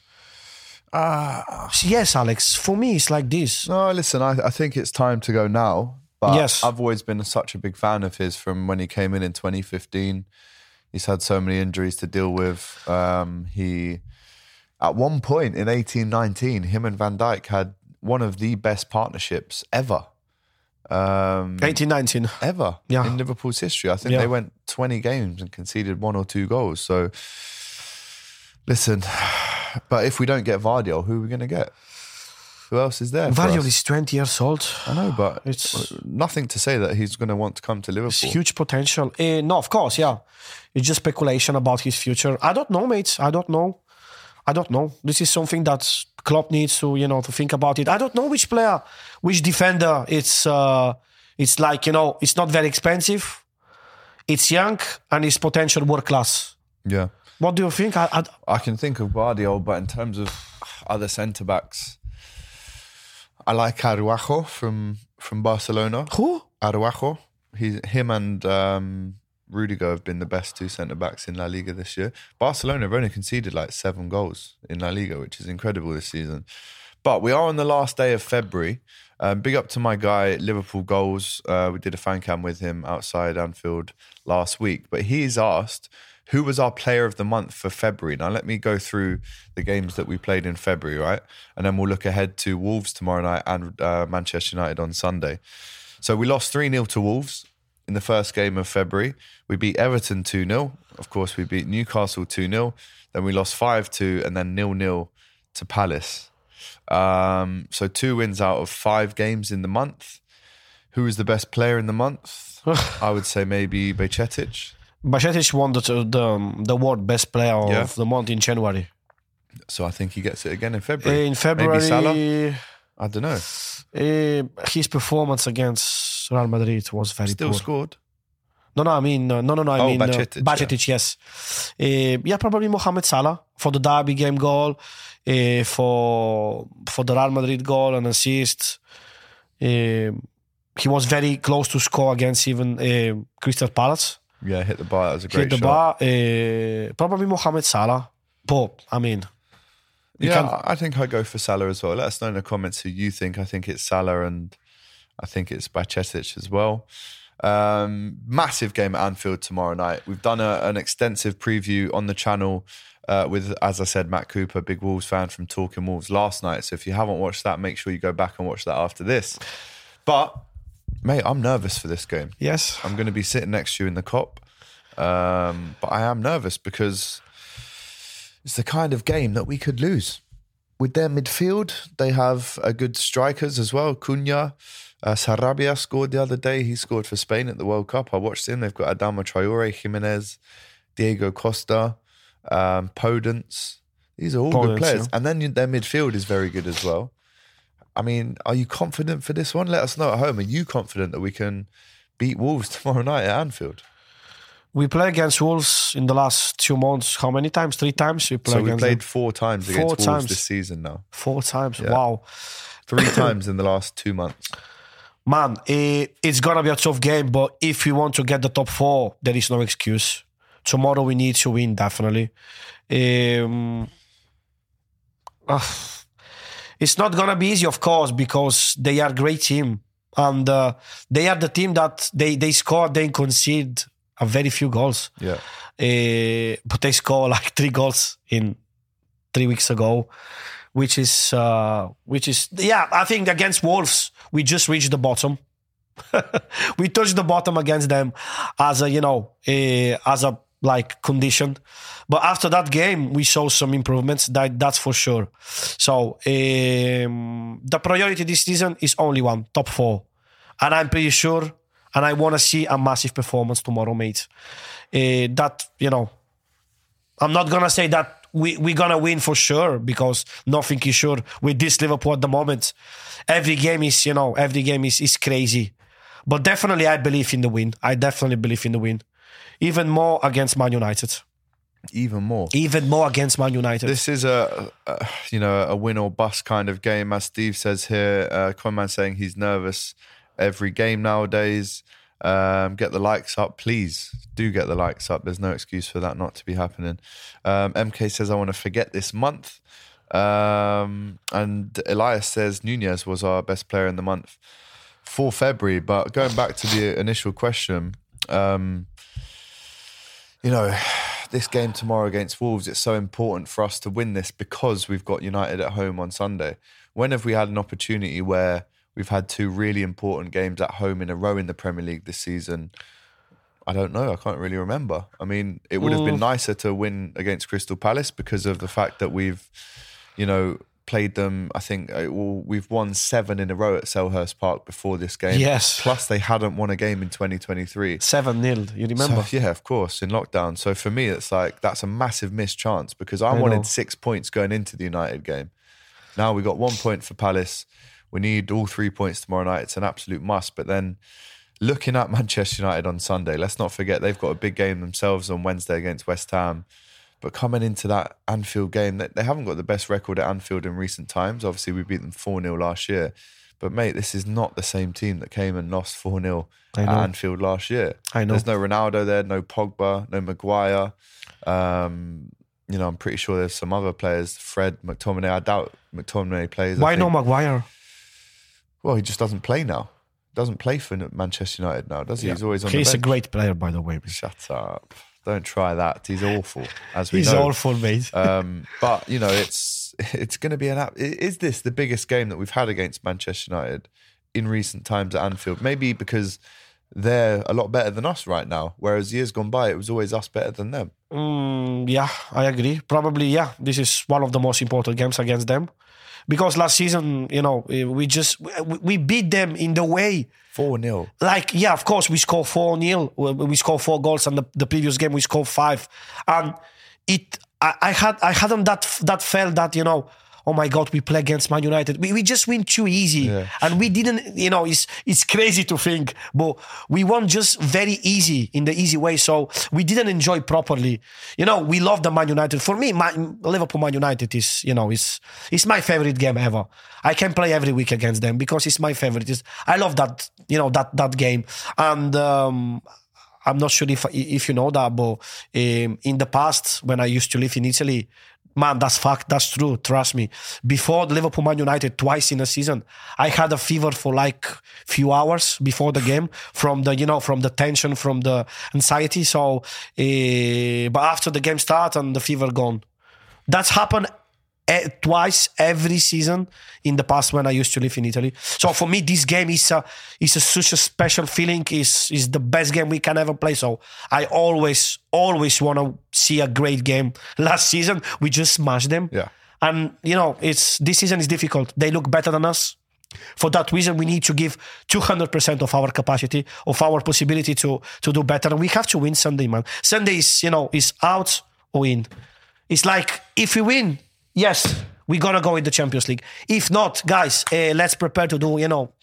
Ah. yes, Alex. For me, it's like this. No, listen, I, I think it's time to go now. But Yes. I've always been such a big fan of his from when he came in in 2015. He's had so many injuries to deal with. Um, he, at one point in 1819, him and Van Dijk had one of the best partnerships ever. Um, 1819. ever Yeah. in Liverpool's history. I think Yeah. they went 20 games and conceded one or two goals. So, listen, but if we don't get Gvardiol, who are we going to get? Who else is there? for is 20 years old. I know, but It's- nothing to say that he's going to want to come to It's Liverpool. huge potential. Eh, no, of course, yeah. It's just speculation about his future. I don't know, mates. I don't know. I don't know. This is something that Klopp needs to, you know, to think about it. I don't know which player, which defender. It's, uh, it's like you know, it's not very expensive. It's young and it's potential world class. Yeah, What do you think? I, I, I can think of Gvardiol, but in terms of other centre backs, I like Araujo from from Barcelona. who? Araujo, he's him and um, Rudiger have been the best two centre backs in La Liga this year. Barcelona have only conceded like seven goals in La Liga, which is incredible this season. But we are on the last day of February. Um, big up to my guy, Liverpool Goals. Uh, we did a fan cam with him outside Anfield last week. But he's asked who was our player of the month for February. Now, let me go through the games that we played in February, right? And then we'll look ahead to Wolves tomorrow night and uh, Manchester United on Sunday. So we lost 3 0 to Wolves in the first game of February. We beat Everton 2 0. Of course, we beat Newcastle 2 0. Then we lost 5 2 and then 0 0 to Palace. Um, so two wins out of five games in the month. Who was the best player in the month? I would say maybe Bajcetic. Bajcetic won the, the the world best player Yeah. of the month in January. So I think he gets it again in February. In February, Maybe Salah? I don't know. eh, his performance against Real Madrid was very Still poor. scored. No, no, I mean, no, no, no, I Oh, mean, Bajcetic, uh, Bajcetic, yes. Uh, yeah, probably Mohamed Salah for the derby game goal, uh, for for the Real Madrid goal and assist. He was very close to score against even uh, Crystal Palace. Yeah, hit the bar. That was a great Hit the shot. bar. Uh, probably Mohamed Salah. But I mean, yeah, can- I I think I'd go for Salah as well. Let us know in the comments who you think. I think it's Salah and I think it's Bajcetic as well. Um, massive game at Anfield tomorrow night. We've done a, an extensive preview on the channel uh, with, as I said, Matt Cooper, big Wolves fan from Talking Wolves last night. So if you haven't watched that, make sure you go back and watch that after this. But, mate, I'm nervous for this game. Yes. I'm going to be sitting next to you in the Kop. Um, but I am nervous because it's the kind of game that we could lose. With their midfield, they have a good strikers as well. Cunha, uh, Sarabia scored the other day. He scored for Spain at the World Cup. I watched him. They've got Adama Traore, Jimenez, Diego Costa, um, Podence. These are all Podence, good players. yeah. And then their midfield is very good as well. I mean, are you confident for this one? Let us know at home. Are you confident that we can beat Wolves tomorrow night at Anfield? We play against Wolves in the last two months. How many times? Three times we play So we played them. four times Four against Wolves times. this season now. four times. Yeah. Wow. Three times in the last two months. Man, eh, it's gonna be a tough game, but if we want to get the top four, there is no excuse. Tomorrow we need to win definitely. Um, ah, it's not gonna be easy, of course, because they are a great team, and uh, they are the team that they they score, they concede a very few goals. Yeah. Uh, but they score like three goals in three weeks ago, which is uh, which is yeah. I think against Wolves we just reached the bottom. we touched the bottom against them as a you know uh, as a like condition, but after that game we saw some improvements. That that's for sure. So um, the priority this season is only one top four, and I'm pretty sure. And I want to see a massive performance tomorrow, mate. Uh, that you know, I'm not gonna say that we we're gonna win for sure because nothing is sure with this Liverpool at the moment. Every game is you know every game is is crazy, but definitely I believe in the win. I definitely believe in the win, even more against Man United. Even more. Even more against Man United. This is a, a you know a win or bust kind of game, as Steve says here. Uh, Conman saying he's nervous every game nowadays. Um, get the likes up, please. Do get the likes up. There's no excuse for that not to be happening. Um, MK says I want to forget this month, um, and Elias says Nunez was our best player in the month for February. But going back to the initial question, um, you know, this game tomorrow against Wolves, it's so important for us to win this because we've got United at home on Sunday. When have we had an opportunity where we've had two really important games at home in a row in the Premier League this season? I don't know. I can't really remember. I mean, it would have been nicer to win against Crystal Palace because of the fact that we've, you know, played them. I think uh, well, we've won seven in a row at Selhurst Park before this game. Yes. Plus, they hadn't won a game in 2023. Seven nil. You remember? So, yeah, of course, in lockdown. So for me, it's like that's a massive missed chance because I, I wanted know. six points going into the United game. Now we got one point for Palace. We need all three points tomorrow night. It's an absolute must. But then looking at Manchester United on Sunday, let's not forget they've got a big game themselves on Wednesday against West Ham. But coming into that Anfield game, they, they haven't got the best record at Anfield in recent times. Obviously, we beat them 4 0 last year. But, mate, this is not the same team that came and lost 4 0 I at. Anfield last year. I know. There's no Ronaldo there, no Pogba, no Maguire. Um, you know, I'm pretty sure there's some other players. Fred, McTominay. I doubt McTominay plays. Why no Maguire? Well, he just doesn't play now. Doesn't play for Manchester United now, does he? He's always on He's a great player, by the way. Shut up. Don't try that. He's awful, as we He's know. awful, mate. Um, but you know, it's it's going to be an. app- Is this the biggest game that we've had against Manchester United in recent times at Anfield? Maybe because they're a lot better than us right now, whereas years gone by, it was always us better than them. Mm, yeah, I agree. Probably, yeah. This is one of the most important games against them, because last season, you know, eh, we just we, beat them in the way. Four 0 Like, yeah, of course, we scored four 0 We scored four goals, and the, the previous game we scored five. And it, I, I had, I hadn't that that felt that you know. Oh my God! We play against Man United. We, we just win too easy, Yeah. and we didn't. You know, it's it's crazy to think, but we won just very easy in the easy way. So we didn't enjoy properly. You know, we love the Man United. For me, Man, Liverpool Man United is you know is is my favorite game ever. I can play every week against them because it's my favorite. It's, I love that you know that that game, and um, I'm not sure if if you know that, but um, in the past when I used to live in Italy, man, that's fact. That's true. Trust me. Before Liverpool Man United, twice in a season, I had a fever for like few hours before the game from the you know from the tension, from the anxiety. So, uh, but after the game start and the fever gone. That's happened twice every season in the past when I used to live in Italy. So for me, this game is a is a, such a special feeling. is is the best game we can ever play. So I always always want to see a great game. Last season we just smashed them. Yeah. And you know, it's this season is difficult. They look better than us. For that reason, we need to give 200% of our capacity, of our possibility to to do better. And we have to win Sunday, man. Sunday is, you know, is out or in. It's like if we win, yes, we're gonna go in the Champions League. If not, guys, uh, let's prepare to do. You know,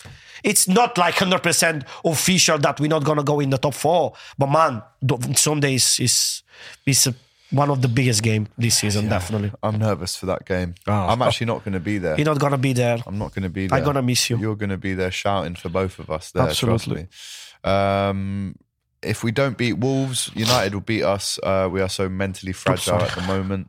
it's not like hundred percent official that we're not gonna go in the top four. But man, th- Sunday is is, is a, one of the biggest game this season, definitely. I'm nervous for that game. Oh. I'm actually not going to be there. You're not gonna be there. I'm not going to be there. I'm gonna miss you. You're going to be there shouting for both of us there. Absolutely. Trust me. Um, if we don't beat Wolves, United will beat us. Uh, we are so mentally fragile at the moment.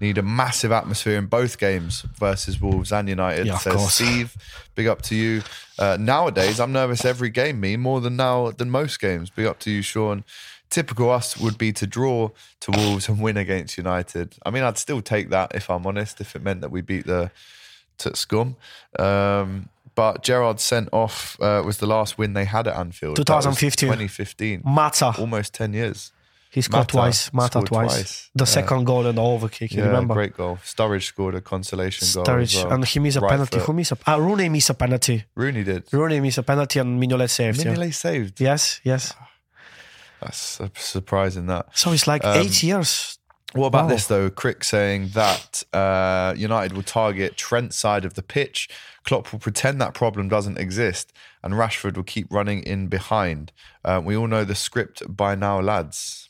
Need a massive atmosphere in both games versus Wolves and United. Yeah, says course. Steve, big up to you. Uh, nowadays, I'm nervous every game. Me more than now than most games. Big up to you, Sean. Typical us would be to draw to Wolves and win against United. I mean, I'd still take that if I'm honest. If it meant that we beat the to scum. Um, but Gerrard sent off uh, was the last win they had at Anfield. 2015. 2015. Mata, Almost 10 years. he scored Mata twice. Mata twice. twice. The Yeah. second goal and the overkick. You yeah, remember? great goal. Sturridge scored a consolation goal. Sturridge, well. and he missed a Right penalty. foot. Who missed a? Ah, Rooney missed a penalty. Rooney did. Rooney missed a penalty and Mignolet saved. yeah. Mignolet saved. Yes, yes. That's surprising that. So it's like Um, eight years. What about Wow. this though? Crick saying that uh, United will target Trent's side of the pitch. Klopp will pretend that problem doesn't exist, and Rashford will keep running in behind. Uh, we all know the script by now, lads.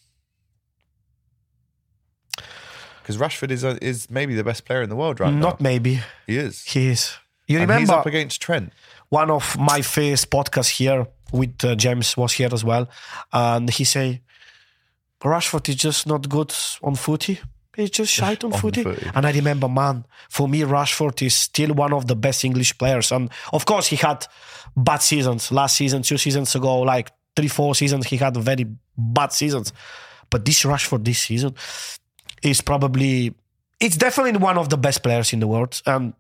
Because Rashford is uh, is maybe the best player in the world right Not now. maybe. He is. He is. You And he's remember up against Trent. one of my first podcasts here with uh, James was here as well, and he say Rashford is just not good on footy. He's just shite on, On footy. footy. And I remember, man, for me, Rashford is still one of the best English players. And of course, he had bad seasons. Last season, two seasons ago, like three, four seasons, he had very bad seasons. But this Rashford this season is probably, it's definitely one of the best players in the world. And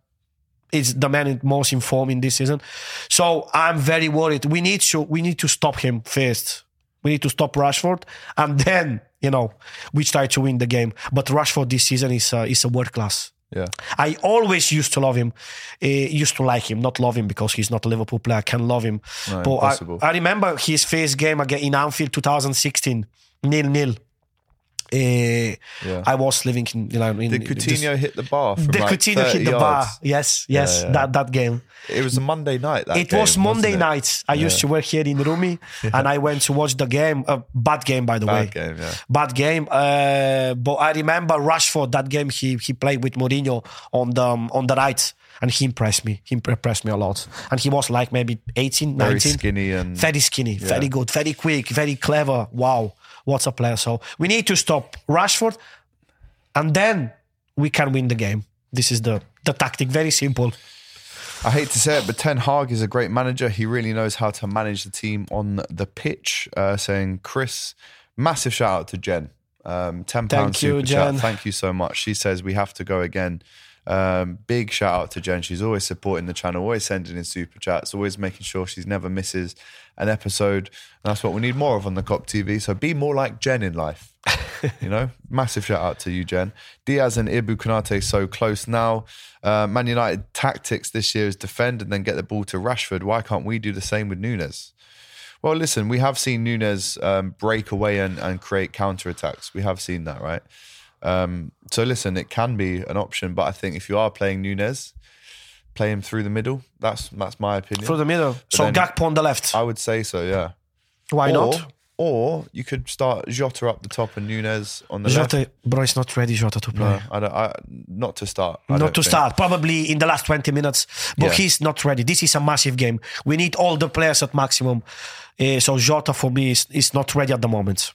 it's the man most informed in this season. So I'm very worried. We need to we need to stop him first. We need to stop Rashford, and then you know we try to win the game. But Rashford this season is uh, is a world class. Yeah. I always used to love him, uh, used to like him, not love him because he's not a Liverpool player. I can love him. No, but. I, I remember his first game again in Anfield 2016, nil nil. Uh, I was living in you know in Did Coutinho hit the bar from the like Coutinho hit the yards? bar. Yes, yes, Yeah, yeah. that that game. It was a Monday night. That It game, was Monday it? night. I used to work here in Rumi, and I went to watch the game. A bad game, by the way. Bad game, yeah. Bad game. Uh, but I remember Rashford. That game he he played with Mourinho on the um, on the right, and he impressed me. He impressed me a lot. And he was like maybe 18, Very 19. skinny and Very skinny, very good, very quick, very clever. Wow, what's a player? So we need to stop Rashford, and then we can win the game. This is the the tactic. Very simple. I hate to say it, but Ten Hag is a great manager. He really knows how to manage the team on the pitch. Uh, saying Chris, massive shout out to Jen. Um, Ten you, super chat. Jen. Thank you so much. She says we have to go again. Um, big shout out to Jen. She's always supporting the channel, always sending in super chats, always making sure she's never misses an episode. And that's what we need more of on the Kop TV. So be more like Jen in life. you know, massive shout out to you, Jen. Diaz and Ibou Konate so close now. Uh, Man United tactics this year is defend and then get the ball to Rashford. Why can't we do the same with Nunez? Well, listen, we have seen Nunez um, break away and, and create counter attacks. We have seen that, right? Um, so listen, it can be an option, but I think if you are playing Nunez, play him through the middle. That's that's my opinion. Through the middle. so then- Gakpo on the left. I would say so, yeah. Why or, not? Or you could start Jota up the top and Nunez on the left. Jota, bro, is not ready. Jota to play. No, I don't, I, not to start. I not to think. start. Probably in the last twenty minutes, but Yeah. he's not ready. This is a massive game. We need all the players at maximum. Uh, so Jota for me is, is not ready at the moment.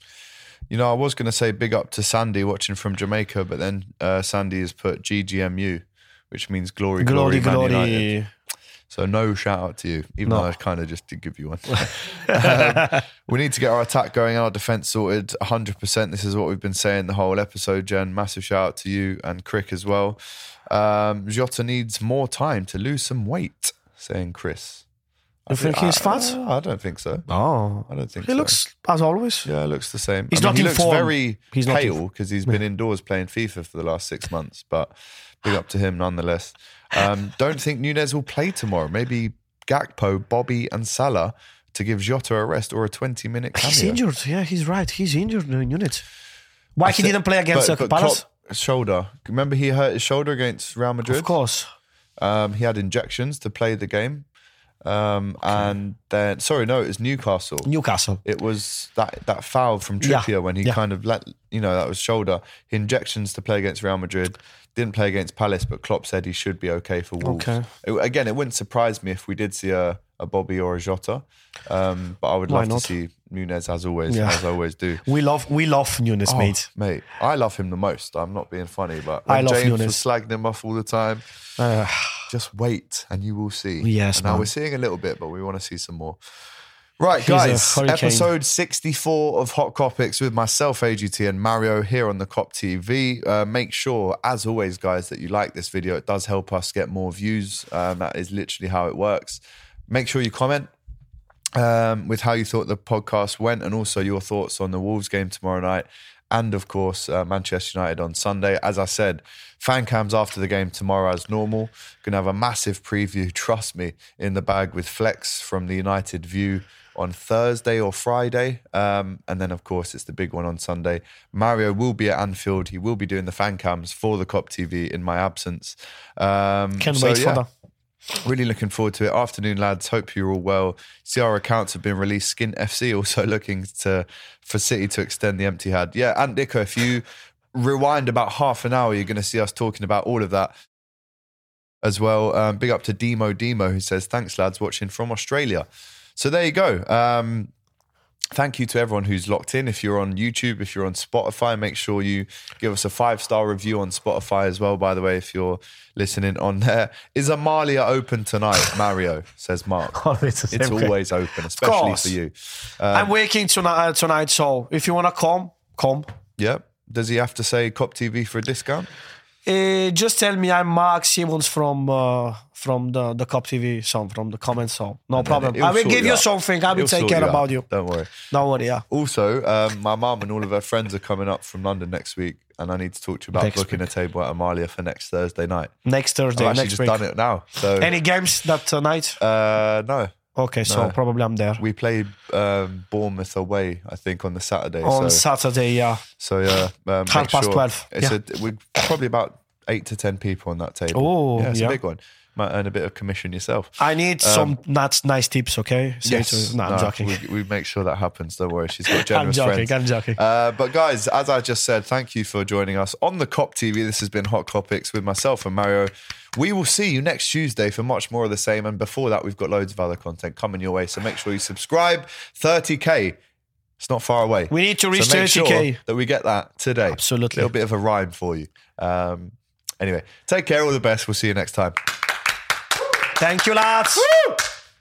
You know, I was going to say big up to Sandy watching from Jamaica, but then uh, Sandy has put GGMU, which means glory, glory, Glory, Man United. glory. So no shout out to you, even No. though I kind of just did give you one. um, we need to get our attack going, our defense sorted 100%. This is what we've been saying the whole episode, Jen. Massive shout out to you and Crick as well. Um, Jota needs more time to lose some weight, saying Chris. You think he's fat? I, I don't think so. Oh, I don't think so. he so. looks as always. Yeah, looks the same. He's I mean, not he looks form. very He's pale because he's been indoors playing FIFA for the last six months. But big up to him nonetheless. Um, don't think Nunez will play tomorrow. Maybe Gakpo, Bobby, and Salah to give Jota a rest or a twenty-minute. He's injured. Yeah, he's right. He's injured in unit. Why I he didn't play against but, uh, but Palace? Klopp- shoulder. Remember, he hurt his shoulder against Real Madrid. Of course. Um, he had injections to play the game. Um, and then, sorry, no, it was Newcastle. Newcastle. it was that that foul from Yeah, Trippier when he yeah. kind of let you know that was shoulder injections to play against Real Madrid. Didn't play against Palace, but Klopp said he should be okay for Wolves. Okay. It- again, it wouldn't surprise me if we did see a, a Bobby or a Jota, um, but I would Why love to see Nunez as always, Yeah. as I always do. We love we love Nunez, Oh, mate. mate, I love him the most. I'm not being funny, but I love James was slagging him off all the time. Uh, Just wait and you will see. Yes, now we're seeing a little bit, but we want to see some more. Right, He's guys. Episode 64 of Hot Kopics with myself, AGT, and Mario here on the Kop TV. Uh, make sure, as always, guys, that you like this video. It does help us get more views. Um, that is literally how it works. Make sure you comment um, with how you thought the podcast went and also your thoughts on the Wolves game tomorrow night. And of course, uh, Manchester United on Sunday. As I said, fan cams after the game tomorrow as normal. Going to have a massive preview, trust me, in the bag with Flex from the United View on Thursday or Friday. Um, and then, of course, it's the big one on Sunday. Mario will be at Anfield. He will be doing the fan cams for the Kop TV in my absence. Um, Can't so, wait yeah. for that. Really looking forward to it. Afternoon, lads. Hope you're all well. See our accounts have been released. Skin FC also looking to for City to extend the empty had. Yeah, and Nico, if you rewind about half an hour, you're going to see us talking about all of that as well. Um, big up to Demo Demo who says thanks, lads, watching from Australia. So there you go. Um, Thank you to everyone who's locked in. If you're on YouTube, if you're on Spotify, make sure you give us a five star review on Spotify as well. By the way, if you're listening on there, is Amalia open tonight? Mario says Mark. Always the It's always open, especially for you. I'm working tonight, uh, tonight, so if you wanna come, come. Yep. Does he have to say Kop TV for a discount? Uh, just tell me I'm Mark Simmons from uh, from the the Kop TV song from the comments song. No problem. I will give you out. something. I will take care out. about you. Don't worry. Don't worry. Yeah. Also, um, my mum and all of her friends are coming up from London next week, and I need to talk to you about Next booking a table at Amalia for next Thursday night. Next Thursday. I've actually next just week. done it now. So, Any games that uh, night? uh, no, Okay, so no. probably I'm there we played um, Bournemouth away, I think, on the Saturday. on so, Saturday. Yeah. so yeah, um, Half past sure- 12, It's yeah. a, we're probably about eight to ten people on that table. Oh, yeah, it's yeah. a big one. Might earn a bit of commission yourself. I need some nice, nice tips. Okay. Um, Yes, no, I'm no, joking. We, we make sure that happens. Don't worry. She's got generous I'm joking. friends. I'm joking. Uh, but guys, as I just said, thank you for joining us on the Kop TV. This has been Hot Kopics with myself and Mario. We will see you next Tuesday for much more of the same. And before that, we've got loads of other content coming your way. So make sure you subscribe. 30k. It's not far away. We need to reach so make 30K. Sure that we get that today. Absolutely. A little bit of a rhyme for you. Um, anyway, take care. All the best. We'll see you next time. Thank you, lads.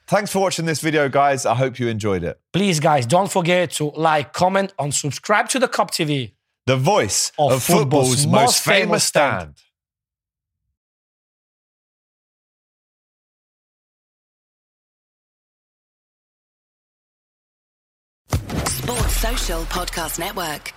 Thanks for watching this video, guys. I hope you enjoyed it. Please, guys, don't forget to like, comment, and subscribe to the Kop TV. The voice Of of, football's, football's most most famous famous stand. Sports Social Podcast Network.